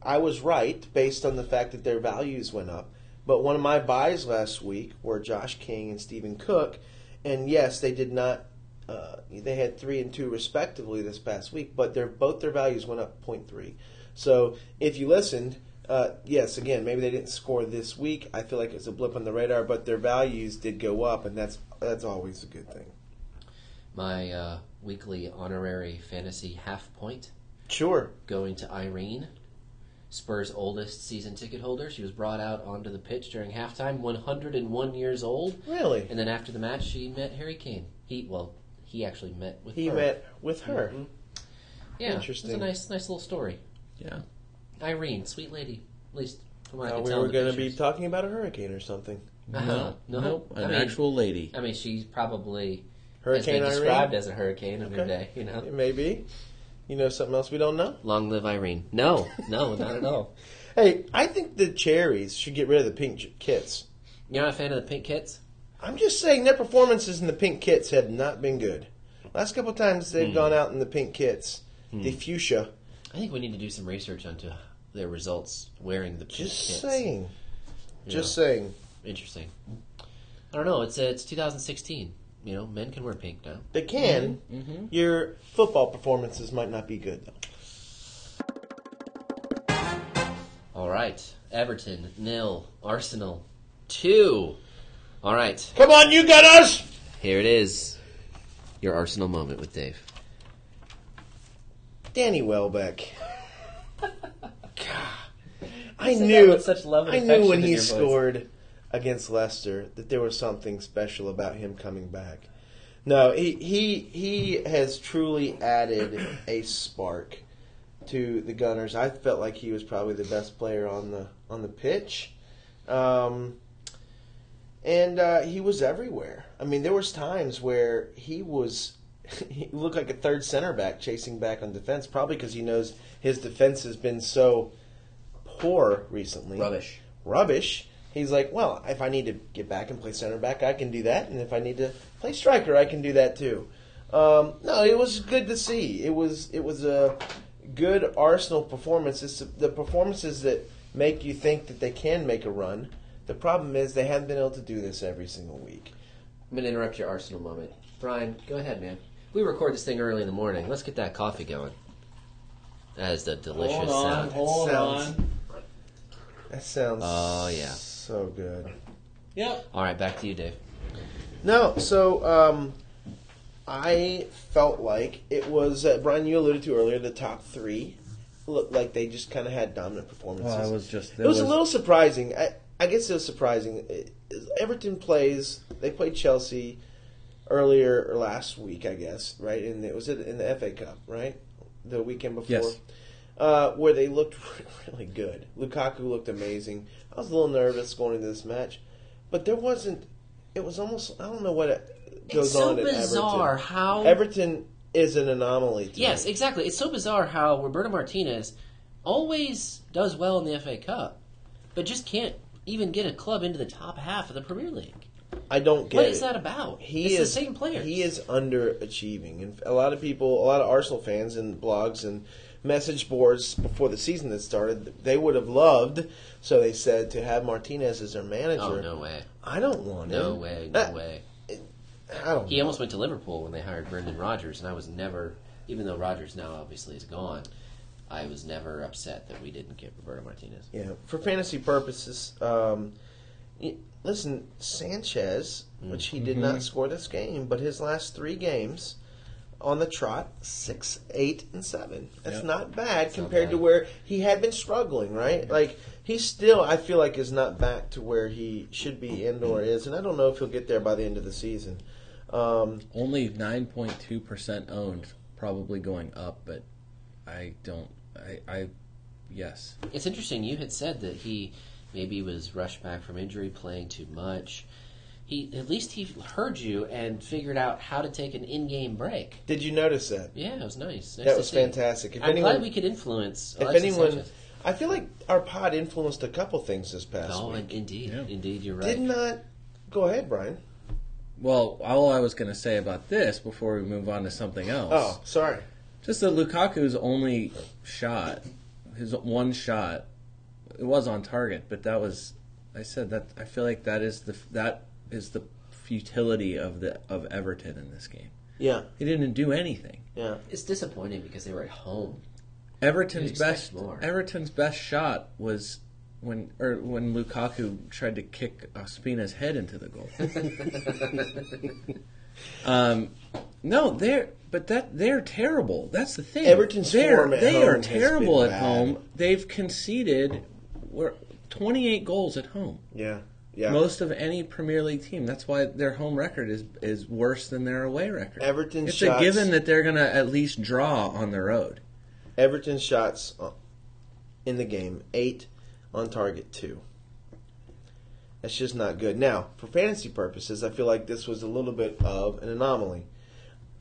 I was right based on the fact that their values went up. But one of my buys last week were Josh King and Stephen Cook, and yes, they did not. Uh, they had three and two respectively this past week, but their both their values went up 0.3. So if you listened, uh, yes, again, maybe they didn't score this week. I feel like it's a blip on the radar, but their values did go up, and that's that's always a good thing. My uh, weekly honorary fantasy half point Sure. going to Irene, Spurs' oldest season ticket holder. She was brought out onto the pitch during halftime, 101 years old. Really? And then after the match, she met Harry Kane. He well, he actually met with He her. met with her. Yeah, Interesting. It's a nice, nice little story. Yeah. Irene, sweet lady. At least from what I can we tell. were going to be talking about a hurricane or something. Uh-huh. No, No, nope, I an mean- actual lady. I mean, she's probably Hurricane has been Irene. described as a hurricane in her day. You know, It may be. You know something else we don't know? long live Irene. No, no, not at all. Hey, I think the cherries should get rid of the pink j- kits. You're not a fan of the pink kits? I'm just saying their performances in the pink kits have not been good. Last couple times they've hmm. gone out in the pink kits, hmm. the fuchsia. I think we need to do some research onto their results wearing the pink Just kits. saying. Just saying. Interesting. I don't know. It's uh, it's 2016. You know, men can wear pink now. They can. Mm-hmm. Mm-hmm. Your football performances might not be good though. All right, Everton nil, Arsenal two. All right, Come on, you got us. here it is. Your Arsenal moment with Dave. Danny Welbeck. God. I said that knew with such love and I knew affection when in he your voice. scored against Leicester that there was something special about him coming back. No, he he he has truly added a spark to the Gunners. I felt like he was probably the best player on the on the pitch. Um, and uh, he was everywhere. I mean, there was times where he was he looked like a third center back chasing back on defense, probably because he knows his defense has been so poor recently. Rubbish. Rubbish. He's like, well, if I need to get back and play center back, I can do that, and if I need to play striker, I can do that too. Um, no, it was good to see. It was it was a good Arsenal performance. It's the performances that make you think that they can make a run. The problem is they haven't been able to do this every single week. I'm gonna interrupt your Arsenal moment. Brian, go ahead, man. We record this thing early in the morning. Let's get that coffee going. That is the delicious sound. hold Sounds- That sounds Oh, yeah. so good. Yep. All right, back to you, Dave. No, so um, I felt like it was uh, Brian. You alluded to earlier the top three looked like they just kind of had dominant performances. Well, I was just. it was, a little surprising. I, I guess it was surprising. Everton plays. They played Chelsea earlier or last week, I guess. Right, and it was in the FA Cup, right? The weekend before. Yes. uh, where they looked really good. Lukaku looked amazing. I was a little nervous going into this match, but there wasn't. It was almost I don't know what it goes It's so on at bizarre Everton. how- Everton is an anomaly. To Yes, me. exactly. It's so bizarre how Roberto Martinez always does well in the FA Cup, but just can't even get a club into the top half of the Premier League. I don't get What it. is that about? He it's is the same player. He is underachieving, and a lot of people, a lot of Arsenal fans and blogs and message boards before the season that started, they would have loved. So they said to have Martinez as their manager. Oh no way! I don't want No him. way! No way! I don't. He know. almost went to Liverpool when they hired Brendan Rodgers, and I was never, even though Rodgers now obviously is gone, I was never upset that we didn't get Roberto Martinez. Yeah, for fantasy purposes, um, listen, Sanchez, which he did not score this game, but his last three games on the trot, six, eight, and seven. That's Yep. not bad not compared to bad. where he had been struggling, right? Like he still, I feel like, is not back to where he should be and or is, and I don't know if he'll get there by the end of the season. Um, Only 9.2% owned, probably going up, but I don't. I, I yes. It's interesting. You had said that he maybe was rushed back from injury, playing too much. He at least he heard you and figured out how to take an in-game break. did you notice that? Yeah, it was nice. nice That was see. fantastic. If I'm anyone- glad we could influence. If Alexis anyone, Sanchez. I feel like our pod influenced a couple things this past oh, week. indeed, Yeah. indeed, you're right. Did not. Go ahead, Brian. Well, all I was going to say about this before we move on to something else. Oh, sorry. Just that Lukaku's only shot, his one shot, it was on target, but that was, I said that I feel like that is the that is the futility of the of Everton in this game. Yeah, He didn't do anything. yeah. It's disappointing because they were at home. Everton's best more. Everton's best shot was when or when Lukaku tried to kick Ospina's head into the goal. um, no, they're but that they're terrible. That's the thing. Everton's they're, form at they are terrible at bad. home. They've conceded we're 28 goals at home. Yeah, yeah. Most of any Premier League team. That's why their home record is is worse than their away record. Everton's it's shots, a given that they're going to at least draw on the road. Everton shots uh, in the game eight on target two. That's just not good. Now, for fantasy purposes, I feel like this was a little bit of an anomaly.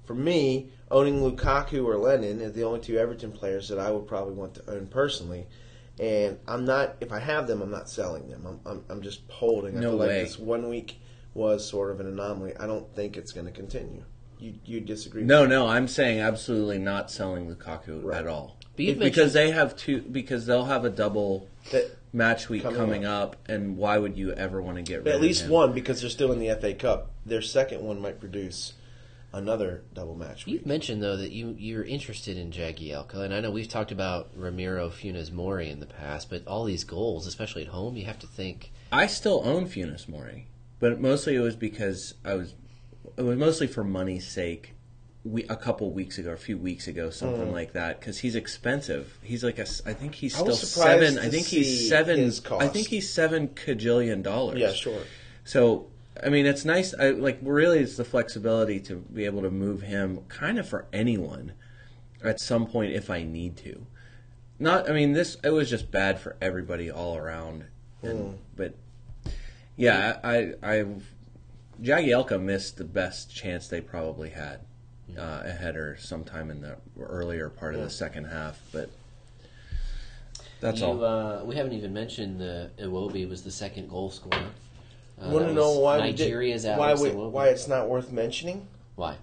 For me, owning Lukaku or Lennon is the only two Everton players that I would probably want to own personally. And I'm not, if I have them, I'm not selling them. I'm, I'm, I'm just holding. I No feel way. like this one week was sort of an anomaly. I don't think it's going to continue. You, you disagree? No, no, I'm saying absolutely not selling Lukaku Right. at all. But you've because they have two because they'll have a double That, match week Coming coming, up. and why would you ever want to get rid At of least him? one because they're still in the FA Cup. Their second one might produce another double match week. You've mentioned though that you you're interested in Jagielka, and I know we've talked about Ramiro Funes Mori in the past, but all these goals, especially at home, you have to think. I still own Funes Mori, but mostly it was because I was it was mostly for money's sake. We, a couple weeks ago, a few weeks ago, something like that, because he's expensive. He's like a, I think he's still seven. I think he's seven. I think he's seven cajillion dollars. yeah, sure. So I mean, it's nice. I, like really, it's the flexibility to be able to move him kind of for anyone at some point if I need to. Not, I mean, this it was just bad for everybody all around. And, But yeah, I, I, Jagielka missed the best chance they probably had. Uh, a header sometime in the earlier part of the second half, but that's you, all. Uh, we haven't even mentioned the Iwobi was the second goal scorer. Uh, Want that to know why we did- Nigeria's why Alex we, why it's not worth mentioning? Why?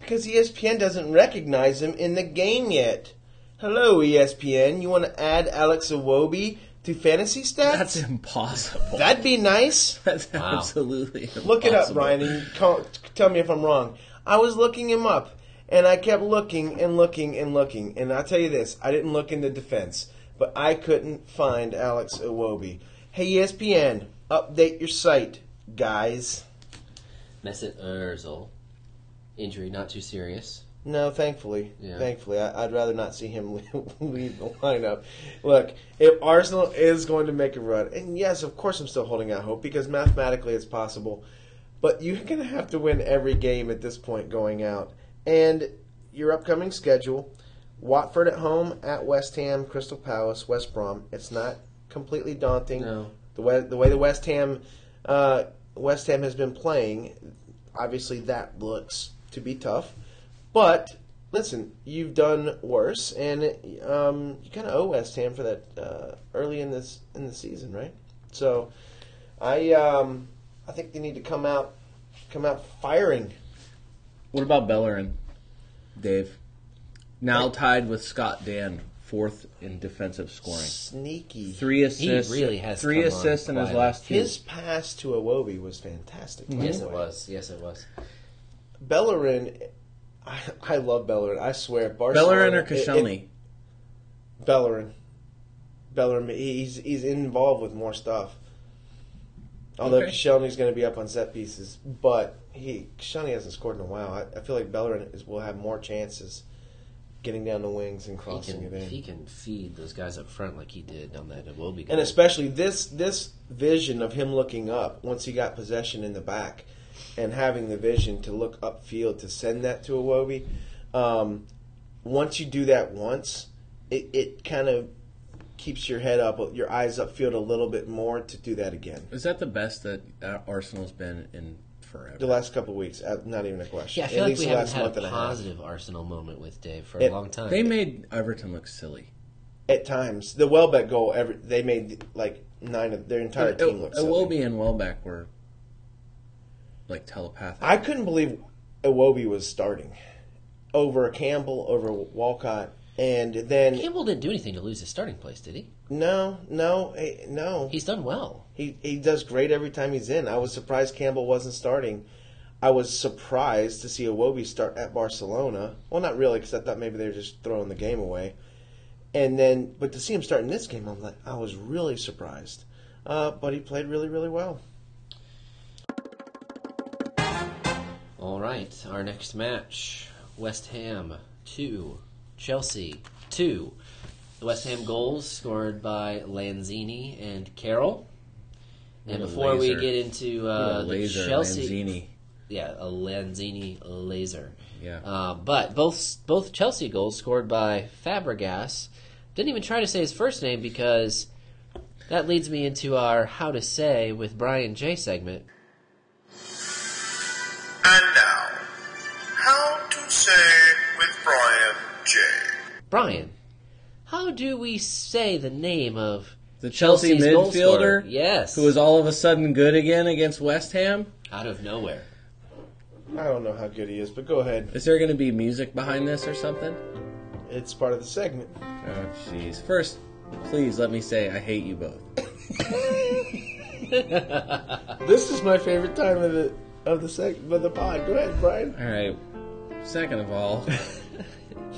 Because ESPN doesn't recognize him in the game yet. Hello, ESPN. You want to add Alex Iwobi to fantasy stats? that's impossible. That'd be nice. That's Wow. absolutely Look it up, Ryan, and call, tell me if I'm wrong. I was looking him up, and I kept looking and looking and looking. And I'll tell you this: I didn't look in the defense, but I couldn't find Alex Iwobi. Hey, ESPN, update your site, guys. Mesut Ozil. Injury not too serious. No, thankfully, Yeah. thankfully, I, I'd rather not see him leave the lineup. Look, if Arsenal is going to make a run, and yes, of course, I'm still holding out hope because mathematically it's possible, but you're going to have to win every game at this point going out, and your upcoming schedule. Watford at home, at West Ham, Crystal Palace, West Brom. It's not completely daunting. No. The way the way the West Ham uh, West Ham has been playing, obviously that looks to be tough. But listen, you've done worse, and um, you kind of owe West Ham for that uh, early in this in the season, right? So, I um, I think they need to come out come out firing. What about Bellerin, Dave? Now tied with Scott Dann, fourth in defensive scoring. Sneaky. Three assists. really has three come on assists in his last two. His pass to Iwobi was fantastic. by Yes, it was. Yes, it was. Bellerin, I, I love Bellerin. I swear, Barcelona. Bellerin or it- it- Koscielny? Bellerin. Bellerin. He's he's involved with more stuff. Although Okay. Koscielny's going to be up on set pieces, but he Koscielny hasn't scored in a while. I, I feel like Bellerin is, will have more chances getting down the wings and He crossing can, it if in. he can feed those guys up front like he did on that Iwobi goal. and especially this this vision of him looking up once he got possession in the back and having the vision to look upfield to send that to Iwobi. Um, once you do that once, it, it kind of keeps your head up, your eyes upfield a little bit more to do that again. Is that the best that uh, Arsenal's been in forever? The last couple of weeks, uh, not even a question. yeah, I feel At like least we haven't had a and a positive Arsenal moment with Dave for It- a long time. They made Everton look silly. At times, the Welbeck goal, every, they made like nine of their entire But team look. silly. Iwobi and Welbeck were like telepathic. I couldn't believe Iwobi was starting over Campbell, over Walcott, and then Campbell didn't do anything to lose his starting place, did he? no, no, eh, no. He's done well. He he does great every time he's in. I was surprised Campbell wasn't starting. I was surprised to see Iwobi start at Barcelona. Well, not really, because I thought maybe they were just throwing the game away. And then, but to see him start in this game, I'm like, I was really surprised. Uh, but he played really, really well. All right, our next match: West Ham two, Chelsea two. The West Ham goals scored by Lanzini and Carroll. And What a before we get into uh, a the Chelsea, Lanzini. yeah, a Lanzini laser. Yeah. Uh, but both both Chelsea goals scored by Fabregas. Didn't even try to say his first name because that leads me into our how to say with Brian J segment. And now, how to say with Brian J. Brian, how do we say the name of The Chelsea Chelsea's midfielder, Yes, who was all of a sudden good again against West Ham. out of nowhere. I don't know how good he is, but go ahead. Is there going to be music behind this or something? It's part of the segment. Oh, jeez. First, please let me say I hate you both. This is my favorite time of the of the seg- of the pod. Go ahead, Brian. All right. Second of all,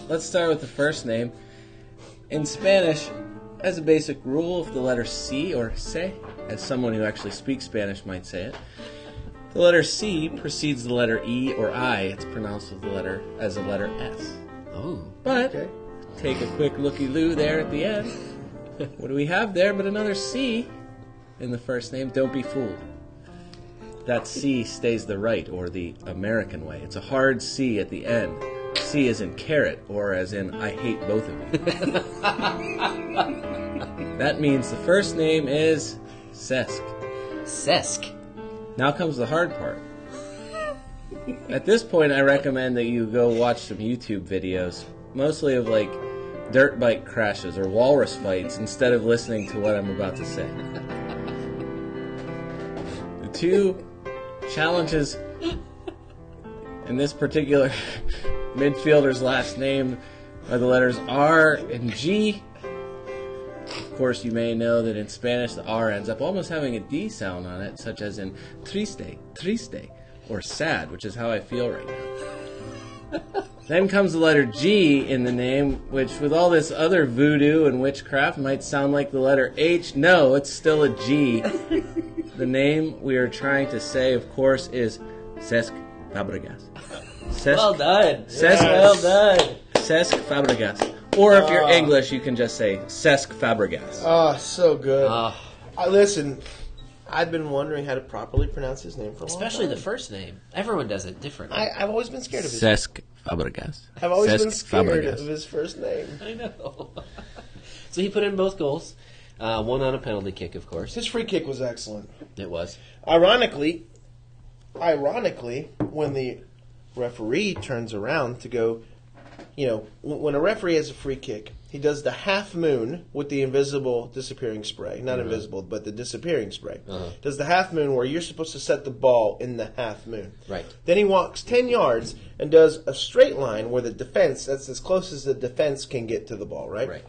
let's start with the first name. In Spanish, as a basic rule, if the letter C or se, as someone who actually speaks Spanish might say it, the letter C precedes the letter E or I. It's pronounced with the letter as a letter S. Oh, But Okay. take a quick looky loo there at the end. what do we have there but another C in the first name? Don't be fooled. That C stays the right or the American way. It's a hard C at the end. C as in carrot or as in I hate both of you. that means the first name is Sesk. Sesk. Now comes the hard part. At this point, I recommend that you go watch some YouTube videos, mostly of like dirt bike crashes or walrus fights, instead of listening to what I'm about to say. The two challenges in this particular midfielder's last name are the letters R and G. Of course, you may know that in Spanish the R ends up almost having a D sound on it, such as in triste, triste, or sad, which is how I feel right now. then comes the letter G in the name, which with all this other voodoo and witchcraft might sound like the letter H. No, it's still a G. the name we are trying to say, of course, is Cesc Fabregas. Cesc, Well done. Cesc, Well done. Cesc Fabregas. Or if you're Ah. English, you can just say Cesc Fabregas. Oh, so good. Ah, I listen. I've been wondering how to properly pronounce his name for a long Especially the time. first name. Everyone does it differently. I, I've always been scared of his. Cesc Fabregas. I've always been scared Fabregas. of his first name. I know. so he put in both goals. Uh, one on a penalty kick, of course. His free kick was excellent. It was. Ironically, ironically, when the referee turns around to go, you know, when a referee has a free kick, he does the half moon with the invisible disappearing spray. Not invisible, but the disappearing spray. Uh-huh. Does the half moon where you're supposed to set the ball in the half moon. Right. Then he walks 10 yards and does a straight line where the defense, that's as close as the defense can get to the ball, right? Right.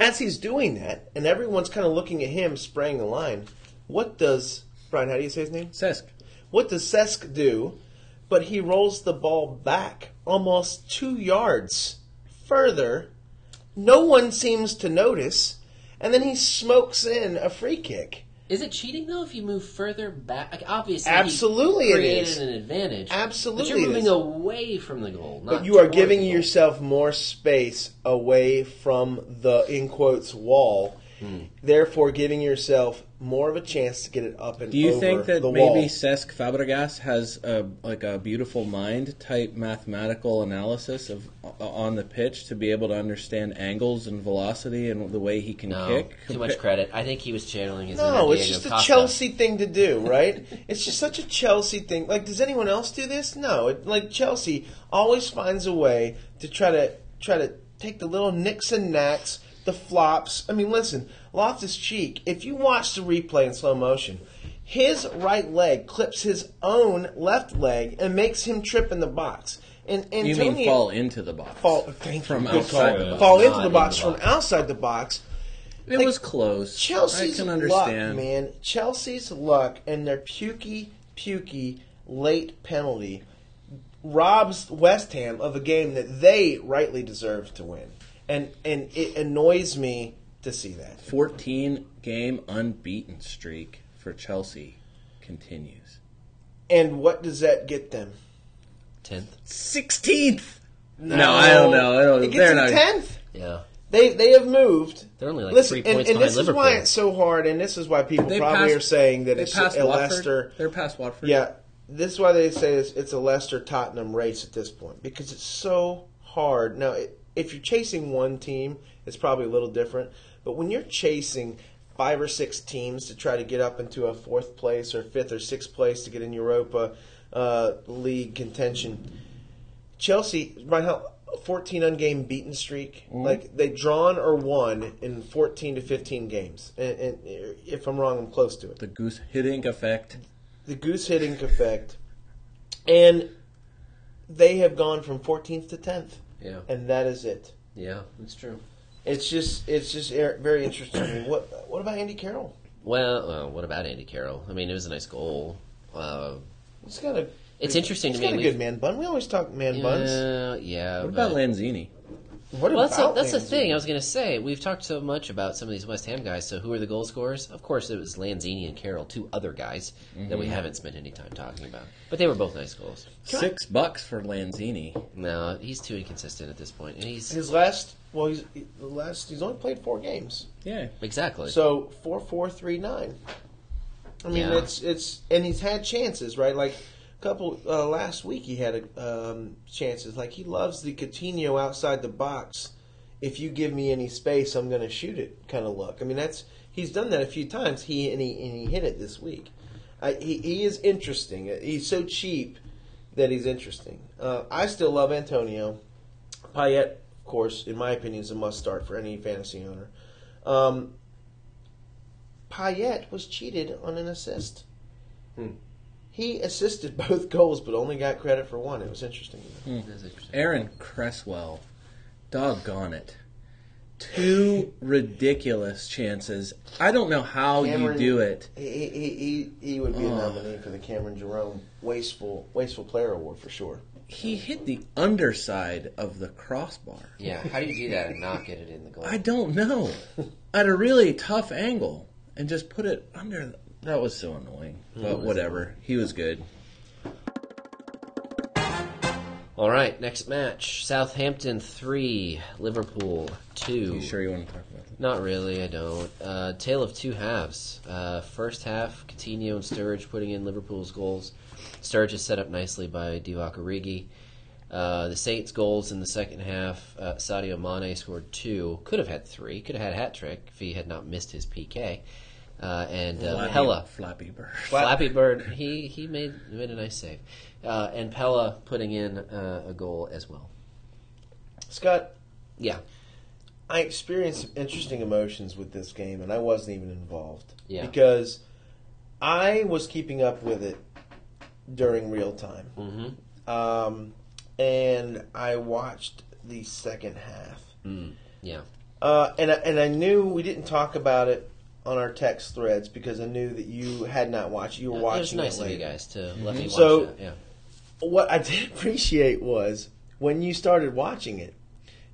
As he's doing that, and everyone's kind of looking at him spraying the line, what does, Brian, how do you say his name? Cesc. What does Sesk do? But he rolls the ball back almost two yards further. No one seems to notice. And then he smokes in a free kick. Is it cheating though if you move further back? Like, obviously, Absolutely he created is. an advantage. Absolutely but you're moving away from the goal. Not But you are giving yourself more space away from the, in quotes, wall. Hmm. Therefore, giving yourself more of a chance to get it up and Do you over think that maybe wall. Cesc Fabregas has a like a beautiful mind type mathematical analysis of on the pitch to be able to understand angles and velocity and the way he can No, kick? too much credit. I think he was channeling his No, inner it's just a Costa. Chelsea thing to do, right? it's just such a Chelsea thing. Like, does anyone else do this? No. It, like Chelsea always finds a way to try to try to take the little nicks and knacks, the flops. I mean, listen, Loftus-Cheek. If you watch the replay in slow motion, his right leg clips his own left leg and makes him trip in the box. And You Antonio, mean fall into the box? fall thank From you, outside the box. fall into the in box from outside the box. It Like, was close. Chelsea's I can luck, man. Chelsea's luck and their pukey, pukey late penalty robs West Ham of a game that they rightly deserve to win, and and it annoys me to see that. 14 game unbeaten streak for Chelsea continues. And what does that get them? Tenth. 16th. No, I don't know. I don't, it gets they're them not. tenth. Yeah. They they have moved. They're only like Listen, three and, points and this behind is why it's so hard, and this is why people They probably passed- are saying that it's a Leicester. They're past Watford. Yeah, this is why they say it's, it's a Leicester Tottenham race at this point because it's so hard. Now, it, if you're chasing one team, it's probably a little different. But when you're chasing five or six teams to try to get up into a fourth place or fifth or sixth place to get in Europa uh, League contention, Chelsea, right how 14 ungamed beaten streak. Like they've drawn or won in 14 to 15 games. And, and if I'm wrong, I'm close to it The Guus Hiddink effect. the Guus Hiddink effect, and they have gone from 14th to 10th, Yeah. and that is it. Yeah, that's true. It's just it's just er- very interesting. to me. What what about Andy Carroll? Well, uh, what about Andy Carroll? I mean, it was a nice goal. Uh, He's got a It's interesting he's to me, got a we've- good man bun. We always talk man buns. yeah, yeah. What about but- Lanzini? What Well, that's, about a, that's the thing. I was going to say we've talked so much about some of these West Ham guys. So who are the goal scorers? Of course, it was Lanzini and Carroll, two other guys that we mm-hmm. haven't spent any time talking about. But they were both nice goals. Six bucks for Lanzini. No, he's too inconsistent at this point. point, and he's His last well, he's the last he's only played four games, Yeah. exactly. so four four three nine. I mean, Yeah. it's it's and he's had chances, right? Like a couple uh, last week, he had um, chances. Like he loves the Coutinho outside the box. If you give me any space, I'm going to shoot it. Kind of look. I mean, that's he's done that a few times. He and he and he hit it this week. I, he he is interesting. He's so cheap that he's interesting. Uh, I still love Antonio. Payet, of course, in my opinion, is a must start for any fantasy owner. Um, Payet was cheated on an assist. He assisted both goals, but only got credit for one. It was interesting. Hmm. That's interesting. Aaron Cresswell. Doggone it. Two ridiculous chances. I don't know how Cameron- you do it. He he, he, he would be a nominee for the Cameron Jerome wasteful wasteful player award for sure. He hit the underside of the crossbar. Yeah, how do you do that and not get it in the goal? I don't know. At a really tough angle and just put it under. That was so annoying. But whatever. He was good. All right, next match: Southampton three, Liverpool two. You sure you want to talk about Not really, I don't. Uh, tale of two halves. Uh, first half, Coutinho and Sturridge putting in Liverpool's goals. Sturridge is set up nicely by Divock Origi. Uh, the Saints' goals in the second half, uh, Sadio Mane scored two. Could have had three. Could have had a hat trick if he had not missed his PK. Uh, and uh, Flappy- Pelle, Flappy Bird. Flappy Bird, he, he made made a nice save. Uh, and Pelle putting in uh, a goal as well. Scott, Yeah, I experienced some interesting emotions with this game, and I wasn't even involved. Yeah. Because I was keeping up with it during real time. hmm Um, and I watched the second half. yeah. Uh, and, I- and I knew we didn't talk about it on our text threads because I knew that you had not watched. You were It watching was nice it of you guys to let me watch So- that. Yeah. What I did appreciate was when you started watching it,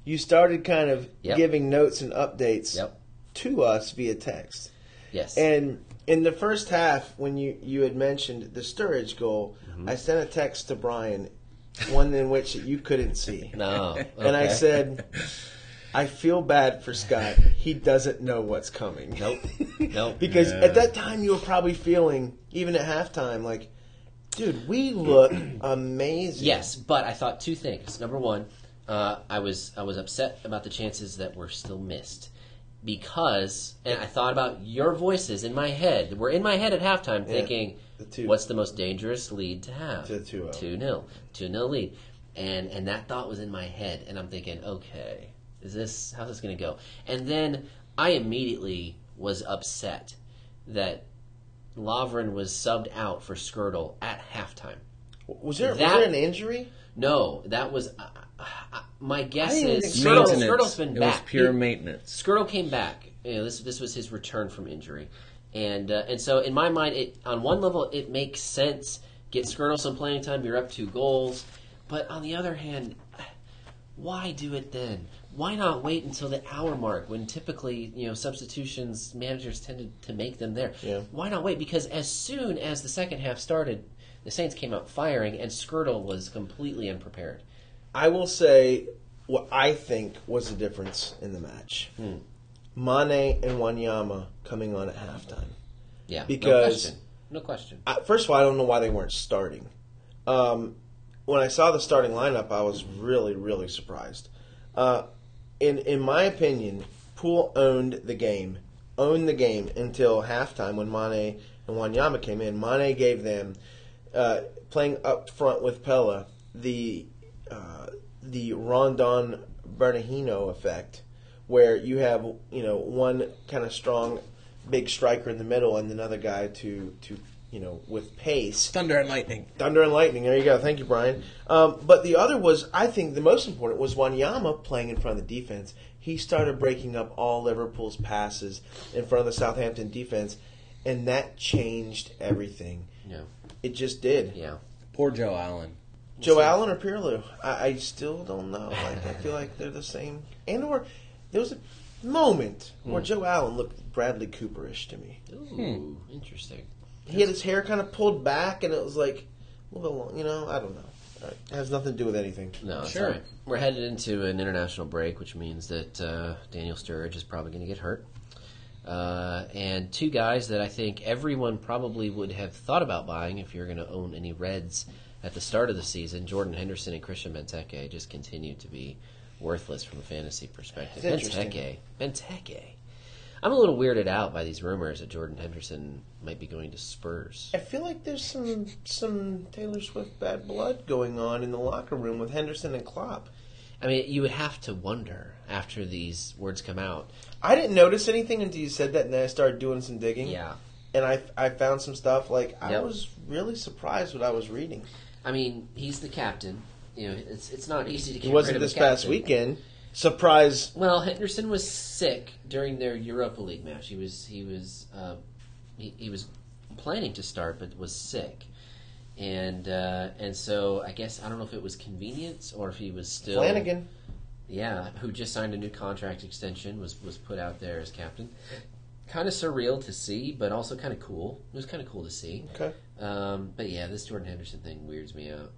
you started kind of Yep. giving notes and updates Yep. to us via text. Yes. And in the first half, when you, you had mentioned the Sturridge goal, Mm-hmm. I sent a text to Brian, one in which you couldn't see. no. And I said, I feel bad for Scott. He doesn't know what's coming. Nope. Nope. because Yeah. at that time, you were probably feeling, even at halftime, like, dude, we look amazing. Yes, but I thought two things. Number one, uh, I was I was upset about the chances that were still missed because, and I thought about your voices in my head. We're in my head at halftime, thinking, the two. "What's the most dangerous lead to have?" To 2-0. Two 0 two 0 lead, and and that thought was in my head, and I'm thinking, okay, is this how's this going to go? And then I immediately was upset that Lovren was subbed out for Skrtel at halftime. Was there, was there an injury? No, that was uh, uh, my guess is Skrtel, Skrtel's been it back. was pure He- maintenance. Skrtel came back. You know, this this was his return from injury, and uh, and so in my mind, it on one level it makes sense. Get Skrtel some playing time. You're up two goals, but on the other hand, why do it then? Why not wait until the hour mark when typically you know substitutions managers tended to make them there? Yeah. Why not wait? Because as soon as the second half started, the Saints came out firing, and Skrtel was completely unprepared. I will say what I think was the difference in the match. Hmm. Mane and Wanyama coming on at halftime. Yeah, Because- no question. No question. I, first of all, I don't know why they weren't starting. Um, when I saw the starting lineup, I was really, really surprised. Uh, in in my opinion, Poole owned the game, owned the game until halftime when Mane and Wanyama came in. Mane gave them uh, playing up front with Pelle the uh, the Rondon Berahino effect, where you have you know one kind of strong big striker in the middle and another guy to to you know with pace. Thunder and lightning. Thunder and lightning. There you go. Thank you, Brian. Um, but the other was, I think, the most important was Wanyama playing in front of the defense. He started breaking up all Liverpool's passes in front of the Southampton defense, and that changed everything. Yeah, It just did. yeah. Poor Joe Allen. Joe Allen or Pirlo? I, I still don't know. Like, I feel like they're the same. And or there was a moment where Joe Allen looked Bradley Cooperish to me. Ooh, interesting. He had his hair kind of pulled back, and it was like a little bit long. You know, I don't know. It has nothing to do with anything. No, it's Sure. all right. We're headed into an international break, which means that uh, Daniel Sturridge is probably going to get hurt. Uh, and two guys that I think everyone probably would have thought about buying if you're going to own any Reds at the start of the season, Jordan Henderson and Christian Benteke, just continue to be worthless from a fantasy perspective. It's interesting. Benteke, Benteke. I'm a little weirded out by these rumors that Jordan Henderson might be going to Spurs. I feel like there's some some Taylor Swift bad blood going on in the locker room with Henderson and Klopp. I mean, you would have to wonder after these words come out. I didn't notice anything until you said that, and then I started doing some digging. Yeah. and I I found some stuff. Like I Yep. was really surprised what I was reading. I mean, he's the captain. You know, it's it's not easy to get He wasn't this past weekend. Surprise! Well, Henderson was sick during their Europa League match. He was he was uh, he, he was planning to start, but was sick, and uh, and so I guess I don't know if it was convenience or if he was still Flanagan. yeah, who just signed a new contract extension, was was put out there as captain. Kind of surreal to see, but also kind of cool. It was kind of cool to see. Okay. Um, but yeah, this Jordan Henderson thing weirds me out.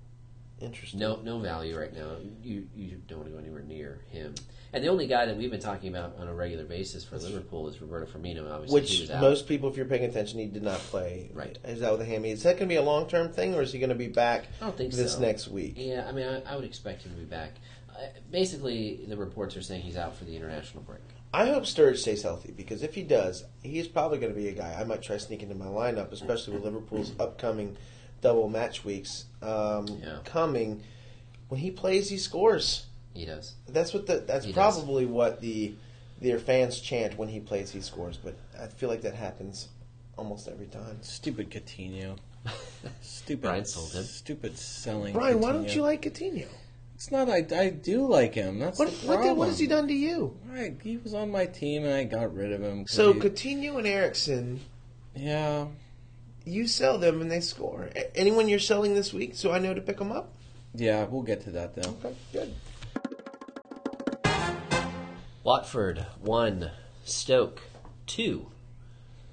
Interesting. No, no value right now. You you don't want to go anywhere near him. And the only guy that we've been talking about on a regular basis for Liverpool is Roberto Firmino. Obviously, Which most people, if you're paying attention, he did not play. Right. Is that with a hammy? Is that going to be a long term thing, or is he going to be back I don't think this so. next week? Yeah, I mean, I, I would expect him to be back. Uh, basically, the reports are saying he's out for the international break. I hope Sturridge stays healthy because if he does, he's probably going to be a guy I might try sneaking into my lineup, especially with Liverpool's upcoming double match weeks um, Yeah. coming. When he plays, he scores. He does. That's what the. That's He does. probably what the their fans chant when he plays. He scores, but I feel like that happens almost every time. Stupid Coutinho. Stupid. Brian sold him. Stupid selling. Brian, why don't you like Coutinho? It's not. I, I do like him. That's What the what, problem. the, what has he done to you? Right, he was on my team and I got rid of him. So he- Coutinho and Eriksen, yeah, you sell them and they score. Anyone you're selling this week, so I know to pick them up. yeah, we'll get to that though. Okay, good. Watford one, Stoke two.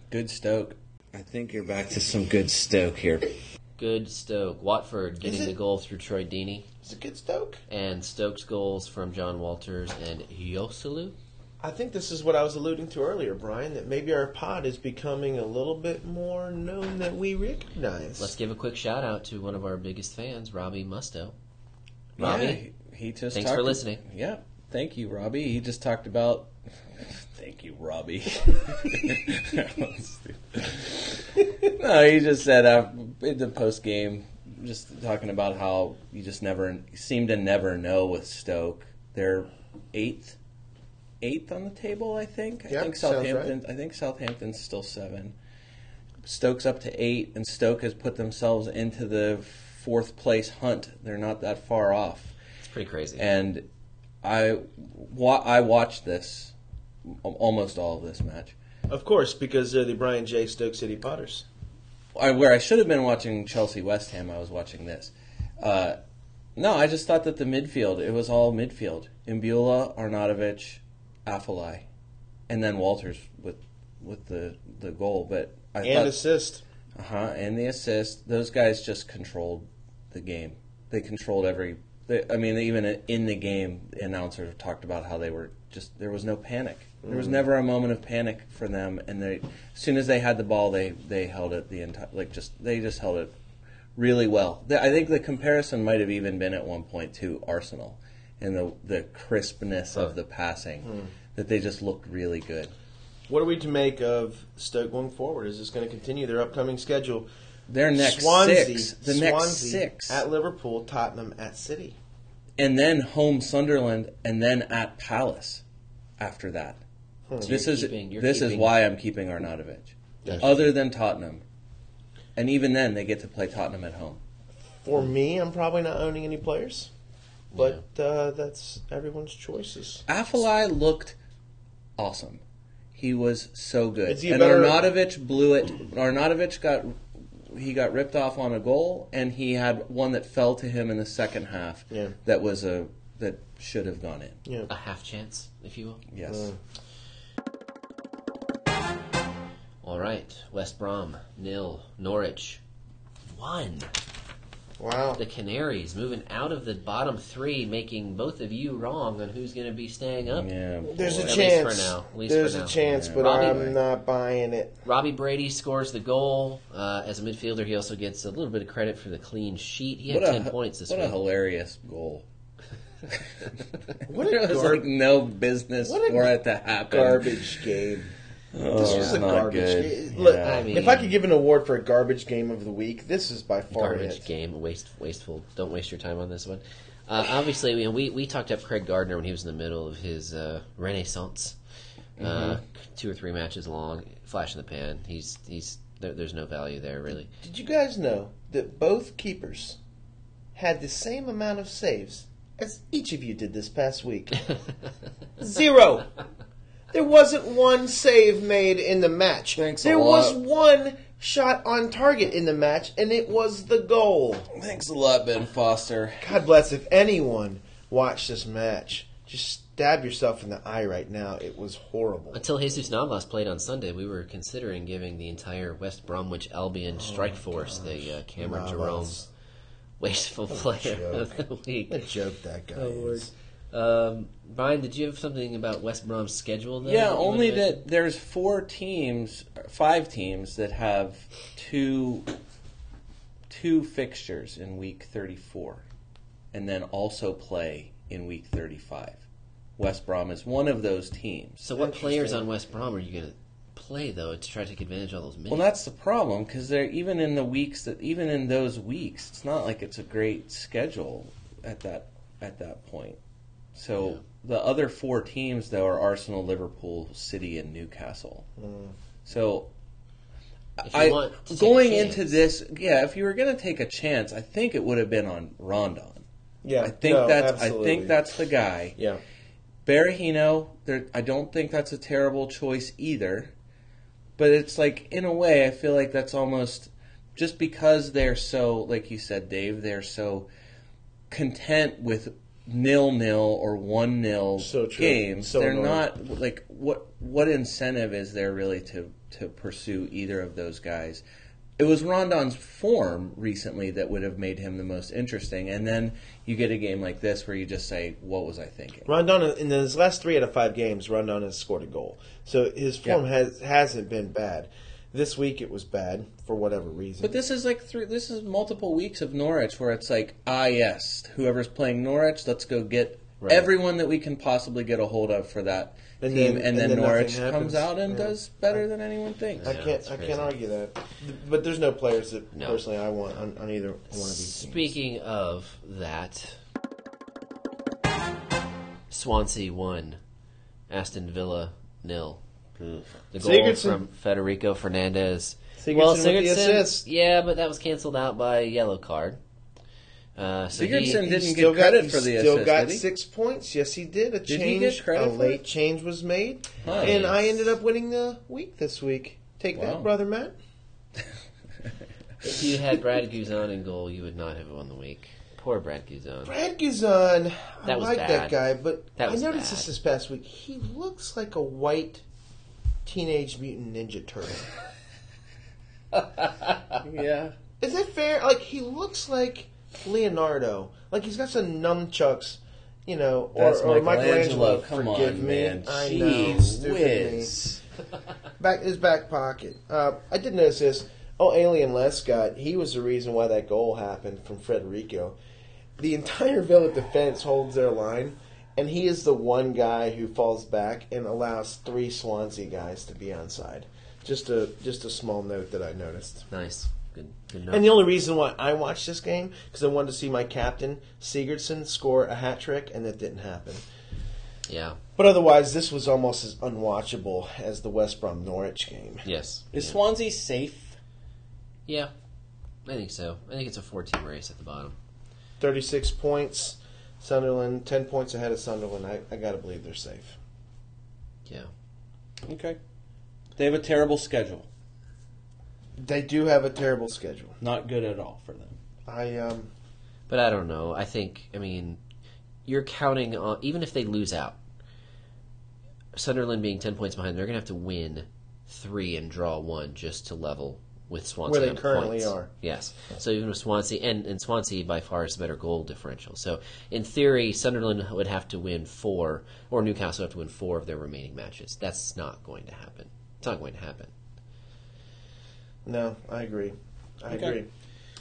Good Stoke. I think you're back to some good Stoke here. Good Stoke. Watford getting it? the goal through Troy Deeney, Is it good Stoke? and Stoke's goals from Jon Walters and Joselu. I think this is what I was alluding to earlier, Brian. That maybe our pod is becoming a little bit more known that we recognize. Let's give a quick shout out to one of our biggest fans, Robbie Mustoe. Robbie, Yeah, he, he just thanks talked for listening. Yeah, thank you, Robbie. He just talked about. thank you, Robbie. no, he just said uh, in the post game, just talking about how you just never seem to never know with Stoke. They're eighth, eighth on the table. I think. I Yep, think sounds Southampton. I think Southampton's still seven. Stoke's up to eight, and Stoke has put themselves into the fourth place hunt. They're not that far off. it's pretty crazy. And I, wa- I watched this, almost all of this match. of course, because they're the Brian J. Stoke City Potters. I, where I should have been watching Chelsea West Ham, I was watching this. Uh, no, I just thought that the midfield, it was all midfield. Imbula, Arnautovic, Afellay, and then Walters with with the, the goal. But I And thought, assist. Uh huh. And the assist. Those guys just controlled the game. They controlled every. They, I mean, even in the game, the announcers talked about how they were just. There was no panic. There was never a moment of panic for them. And they, as soon as they had the ball, they they held it the entire. Like just they just held it really well. The, I think the comparison might have even been at one point to Arsenal, and the the crispness of the passing. That they just looked really good. What are we to make of Stoke going forward? Is this going to continue their upcoming schedule? Their next Swansea, six. The next Swansea six. at Liverpool, Tottenham at City. and then home Sunderland, and then at Palace after that. This you're is keeping- you're this is why I'm keeping Arnautovic. Yes. Other than Tottenham, and even then they get to play Tottenham at home. For me, I'm probably not owning any players, but uh, that's everyone's choices. Afellay looked awesome. He was so good, Is he and better- Arnautovic blew it. Arnautovic got he got ripped off on a goal, and he had one that fell to him in the second half. Yeah. that was a that should have gone in. Yeah. a half chance, if you will. Yes. Uh, All right, West Brom nil, Norwich one. Wow. The Canaries moving out of the bottom three, making both of you wrong on who's going to be staying up. yeah, There's a. At chance. for now. At least There's for a chance, Yeah. but Robbie- I'm not buying it. Robbie Brady scores the goal. Uh, as a midfielder, he also gets a little bit of credit for the clean sheet. He had What a- ten points this What a hilarious goal. What a there gar- like no business what a for it to happen. Garbage game. Oh, This was a garbage game. Look, Yeah. I mean- if I could give an award for a garbage game of the week, this is by far Garbage it. game, waste, wasteful. Don't waste your time on this one. Uh, obviously, you know, we we talked up Craig Gardner when he was in the middle of his uh, renaissance. Uh, Mm-hmm. two or three matches long, flash in the pan. He's he's there, there's no value there really. Did you guys know that both keepers had the same amount of saves as each of you did this past week? Zero. There wasn't one save made in the match. Thanks a there was lot. one shot on target in the match, and it was the goal. Thanks a lot, Ben Foster. God bless if anyone watched this match. Just stab yourself in the eye right now. It was horrible. Until Jesus Navas played on Sunday, we were considering giving the entire West Bromwich Albion Oh strike force the uh, Cameron Navas. Jerome wasteful player of the week. What a joke that guy Oh, Lord. Um, Brian, did you have something about West Brom's schedule? Though, Yeah, only wanted to mention? that there's four teams, five teams that have two two fixtures in week 34, and then also play in week 35. West Brom is one of those teams. So, what players on West Brom are you going to play though to try to take advantage of all those minutes? Well, that's the problem because they're even in the weeks that even in those weeks, it's not like it's a great schedule at that at that point. So Yeah. the other four teams though are Arsenal, Liverpool, City, and Newcastle. Mm. So I want to take a going into this, yeah, if you were going to take a chance, I think it would have been on Rondon. Yeah, I think no, that's absolutely. I think that's the guy. yeah. Berahino, I don't think that's a terrible choice either. But it's like, in a way, I feel like that's almost just because they're so, like you said, Dave, they're so content with nil nil or one nil So games. So they're annoying. not like what what incentive is there really to to pursue either of those guys? It was Rondon's form recently that would have made him the most interesting, and then you get a game like this where you just say, "What was I thinking?" Rondon in his last three out of five games, Rondon has scored a goal. So his form Yeah. has hasn't been bad. This week it was bad for whatever reason. But this is like three. This is multiple weeks of Norwich where it's like, ah, yes, whoever's playing Norwich, let's go get Right. everyone that we can possibly get a hold of for that And team, then- and, and then, then Norwich comes out and Yeah. does better than anyone thinks. I can't it's I can't argue that. But there's no players that No. personally I want on, on either one of these. teams. Speaking of that, Swansea won, Aston Villa nil. The goal Sigurdsson. from Federico Fernandez. Sigurdsson well, with the Sigurdsson, assist. yeah, but that was canceled out by a yellow card. Uh, so Sigurdsson He didn't still get credit he for the still assist, got did he? six points. Yes, he did. A Did he change, get credit a late it? change was made, Nice. and I ended up winning the week this week. Take Wow. that, brother Matt. if you had Brad Guzan in goal, you would not have won the week. Poor Brad Guzan. Brad Guzan, I like bad. that guy, but That I noticed bad. this this past week. He looks like a white teenage mutant ninja turtle. yeah, Is it fair? Like he looks like Leonardo. Like he's got some nunchucks, you know, or, that's or Michelangelo. Michelangelo. Come forgive on, me. man. I know, Jeez stupid me. whiz. Back his back pocket. Uh, I did notice this. Oh, Joleon Lescott. He was the reason why that goal happened from Frederico. The entire Villa defense holds their line, and he is the one guy who falls back and allows three Swansea guys to be onside. Just a just a small note that I noticed. Nice. Good. Good note. And the only reason why I watched this game because I wanted to see my captain Sigurdsson score a hat trick, and that didn't happen. yeah. But otherwise, this was almost as unwatchable as the West Brom Norwich game. Yes. Is yeah. Swansea safe? Yeah. I think so. I think it's a four-team race at the bottom. 36 points. Sunderland, 10 points ahead of Sunderland. I, I got to believe they're safe. Yeah. Okay. They have a terrible schedule. They do have a terrible schedule. Not good at all for them. I um But I don't know. I think, I mean, you're counting on, even if they lose out, Sunderland being 10 points behind, they're going to have to win three and draw one just to level with Swansea. Where they currently points. are. Yes. So even with Swansea, and, and Swansea by far is the better goal differential. So in theory, Sunderland would have to win four, or Newcastle would have to win four of their remaining matches. That's not going to happen. It's not going to happen. no, I agree. I Okay. agree.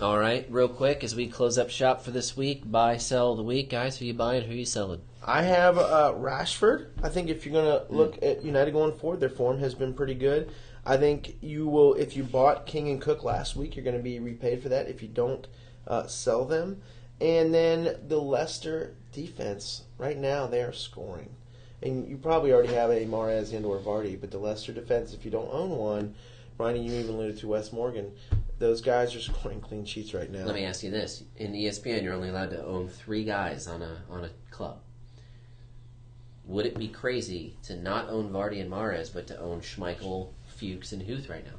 All right, real quick as we close up shop for this week, buy, sell the week, guys. Who you buying? Who you selling? I have uh, Rashford. I think if you're going to look at United going forward, their form has been pretty good. I think you will, if you bought King and Cook last week, you're going to be repaid for that. If you don't, uh, sell them. And then the Leicester defense, right now, they are scoring. And you probably already have a Mahrez and or Vardy, but the Leicester defense, if you don't own one, Ronnie, you even alluded to Wes Morgan, those guys are scoring clean sheets right now. Let me ask you this: in ESPN, you're only allowed to own three guys on a on a club. Would it be crazy to not own Vardy and Mahrez, but to own Schmeichel, Fuchs, and Huth right now?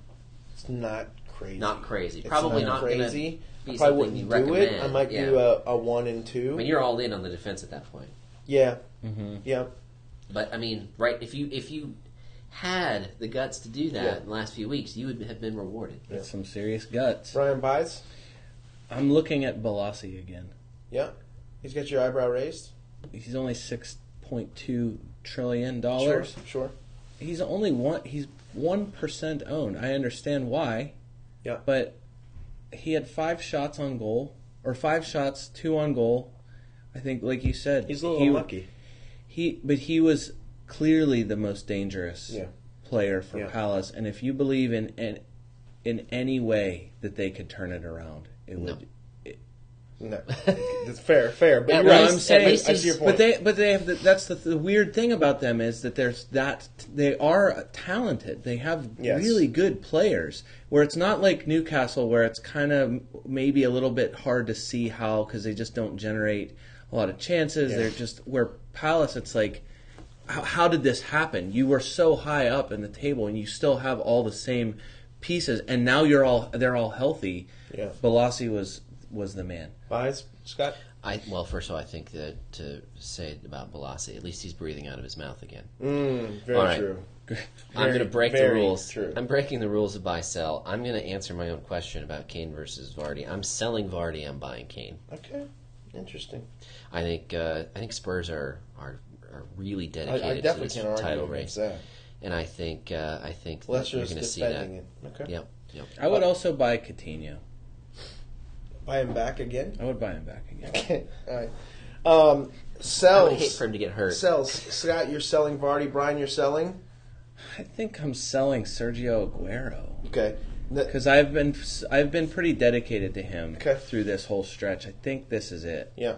It's not crazy. Not crazy. It's Probably not not, gonna crazy. be I probably something wouldn't you do it. I might yeah. do a, a one and two. I mean, you're all in on the defense at that point. yeah, Mm-hmm. yeah. But I mean, right? If you if you had the guts to do that Yeah. in the last few weeks, you would have been rewarded. That's some serious guts. Brian buys. I'm looking at Bolasie again. Yeah, he's got your eyebrow raised. He's only six point two trillion Sure, dollars. sure. He's only one. He's one percent owned. I understand why, Yeah, but he had five shots on goal, or five shots, two on goal. I think, like you said, he's a little he, unlucky. He, but he was clearly the most dangerous Yeah. player for Yeah. Palace. And if you believe in, in in any way that they could turn it around, it would. No, that's fair, fair. But At you're right. I'm saying, least I see your point. But they, but they have. The, that's the, the weird thing about them is that there's that they are talented. They have Yes. really good players. Where it's not like Newcastle, where it's kind of maybe a little bit hard to see how because they just don't generate a lot of chances. Yeah. They're just where Palace. It's like, how, how did this happen? You were so high up in the table, and you still have all the same pieces, and now you're all they're all healthy. Yeah. Bolasie was was the man. Buys, Scott. I well, first of all, I think that to say about Bolasie, at least he's breathing out of his mouth again. Mm, very All right. true. I'm going to break the rules. true. I'm breaking the rules of buy sell. I'm going to answer my own question about Kane versus Vardy. I'm selling Vardy. I'm buying Kane. Okay, interesting. I think uh, I think Spurs are are, are really dedicated I to this can't title against race, that. and I think uh, I think that Leicester you're is going to see that. it. Okay. Yep. Yep. I would also buy Coutinho. Buy him back again. I would buy him back again. Okay. All right. Um, I would hate for him to get hurt. Sells. Scott, you're selling Vardy. Brian, you're selling. I think I'm selling Sergio Aguero Okay. Because I've been I've been pretty dedicated to him Okay. through this whole stretch. I think this is it. Yeah.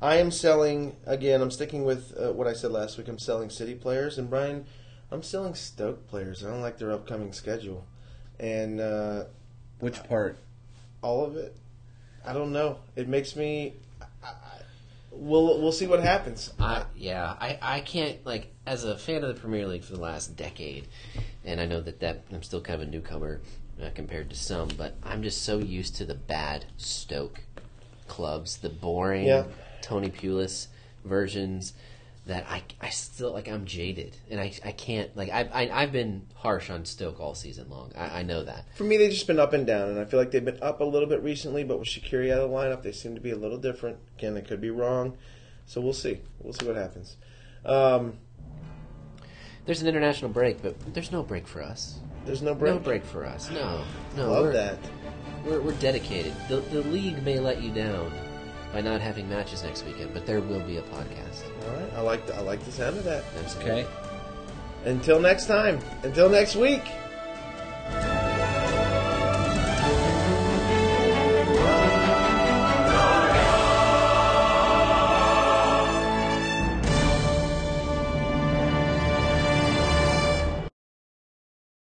I am selling again. I'm sticking with uh, what I said last week. I'm selling City players, and Brian, I'm selling Stoke players. I don't like their upcoming schedule, and uh, Which part? all of it. I don't know. It makes me. I, I, we'll we'll see what happens. I, yeah, I, I can't like as a fan of the Premier League for the last decade, and I know that that I'm still kind of a newcomer uh, compared to some, but I'm just so used to the bad Stoke clubs, the boring Yeah. Tony Pulis versions that I, I still like I'm jaded and I, I can't like I, I I've been harsh on Stoke all season long I, I know that For me, they've just been up and down, and I feel like they've been up a little bit recently. But with Shaqiri out of the lineup, they seem to be a little different. Again, I could be wrong, so we'll see. We'll see what happens. Um, there's an international break but there's no break for us there's no break. no break for us no no Love we're- that. We're, we're dedicated. The, the league may let you down by not having matches next weekend, but there will be a podcast. All right, I like the, I like the sound of that. Absolutely. Okay. Until next time. Until next week.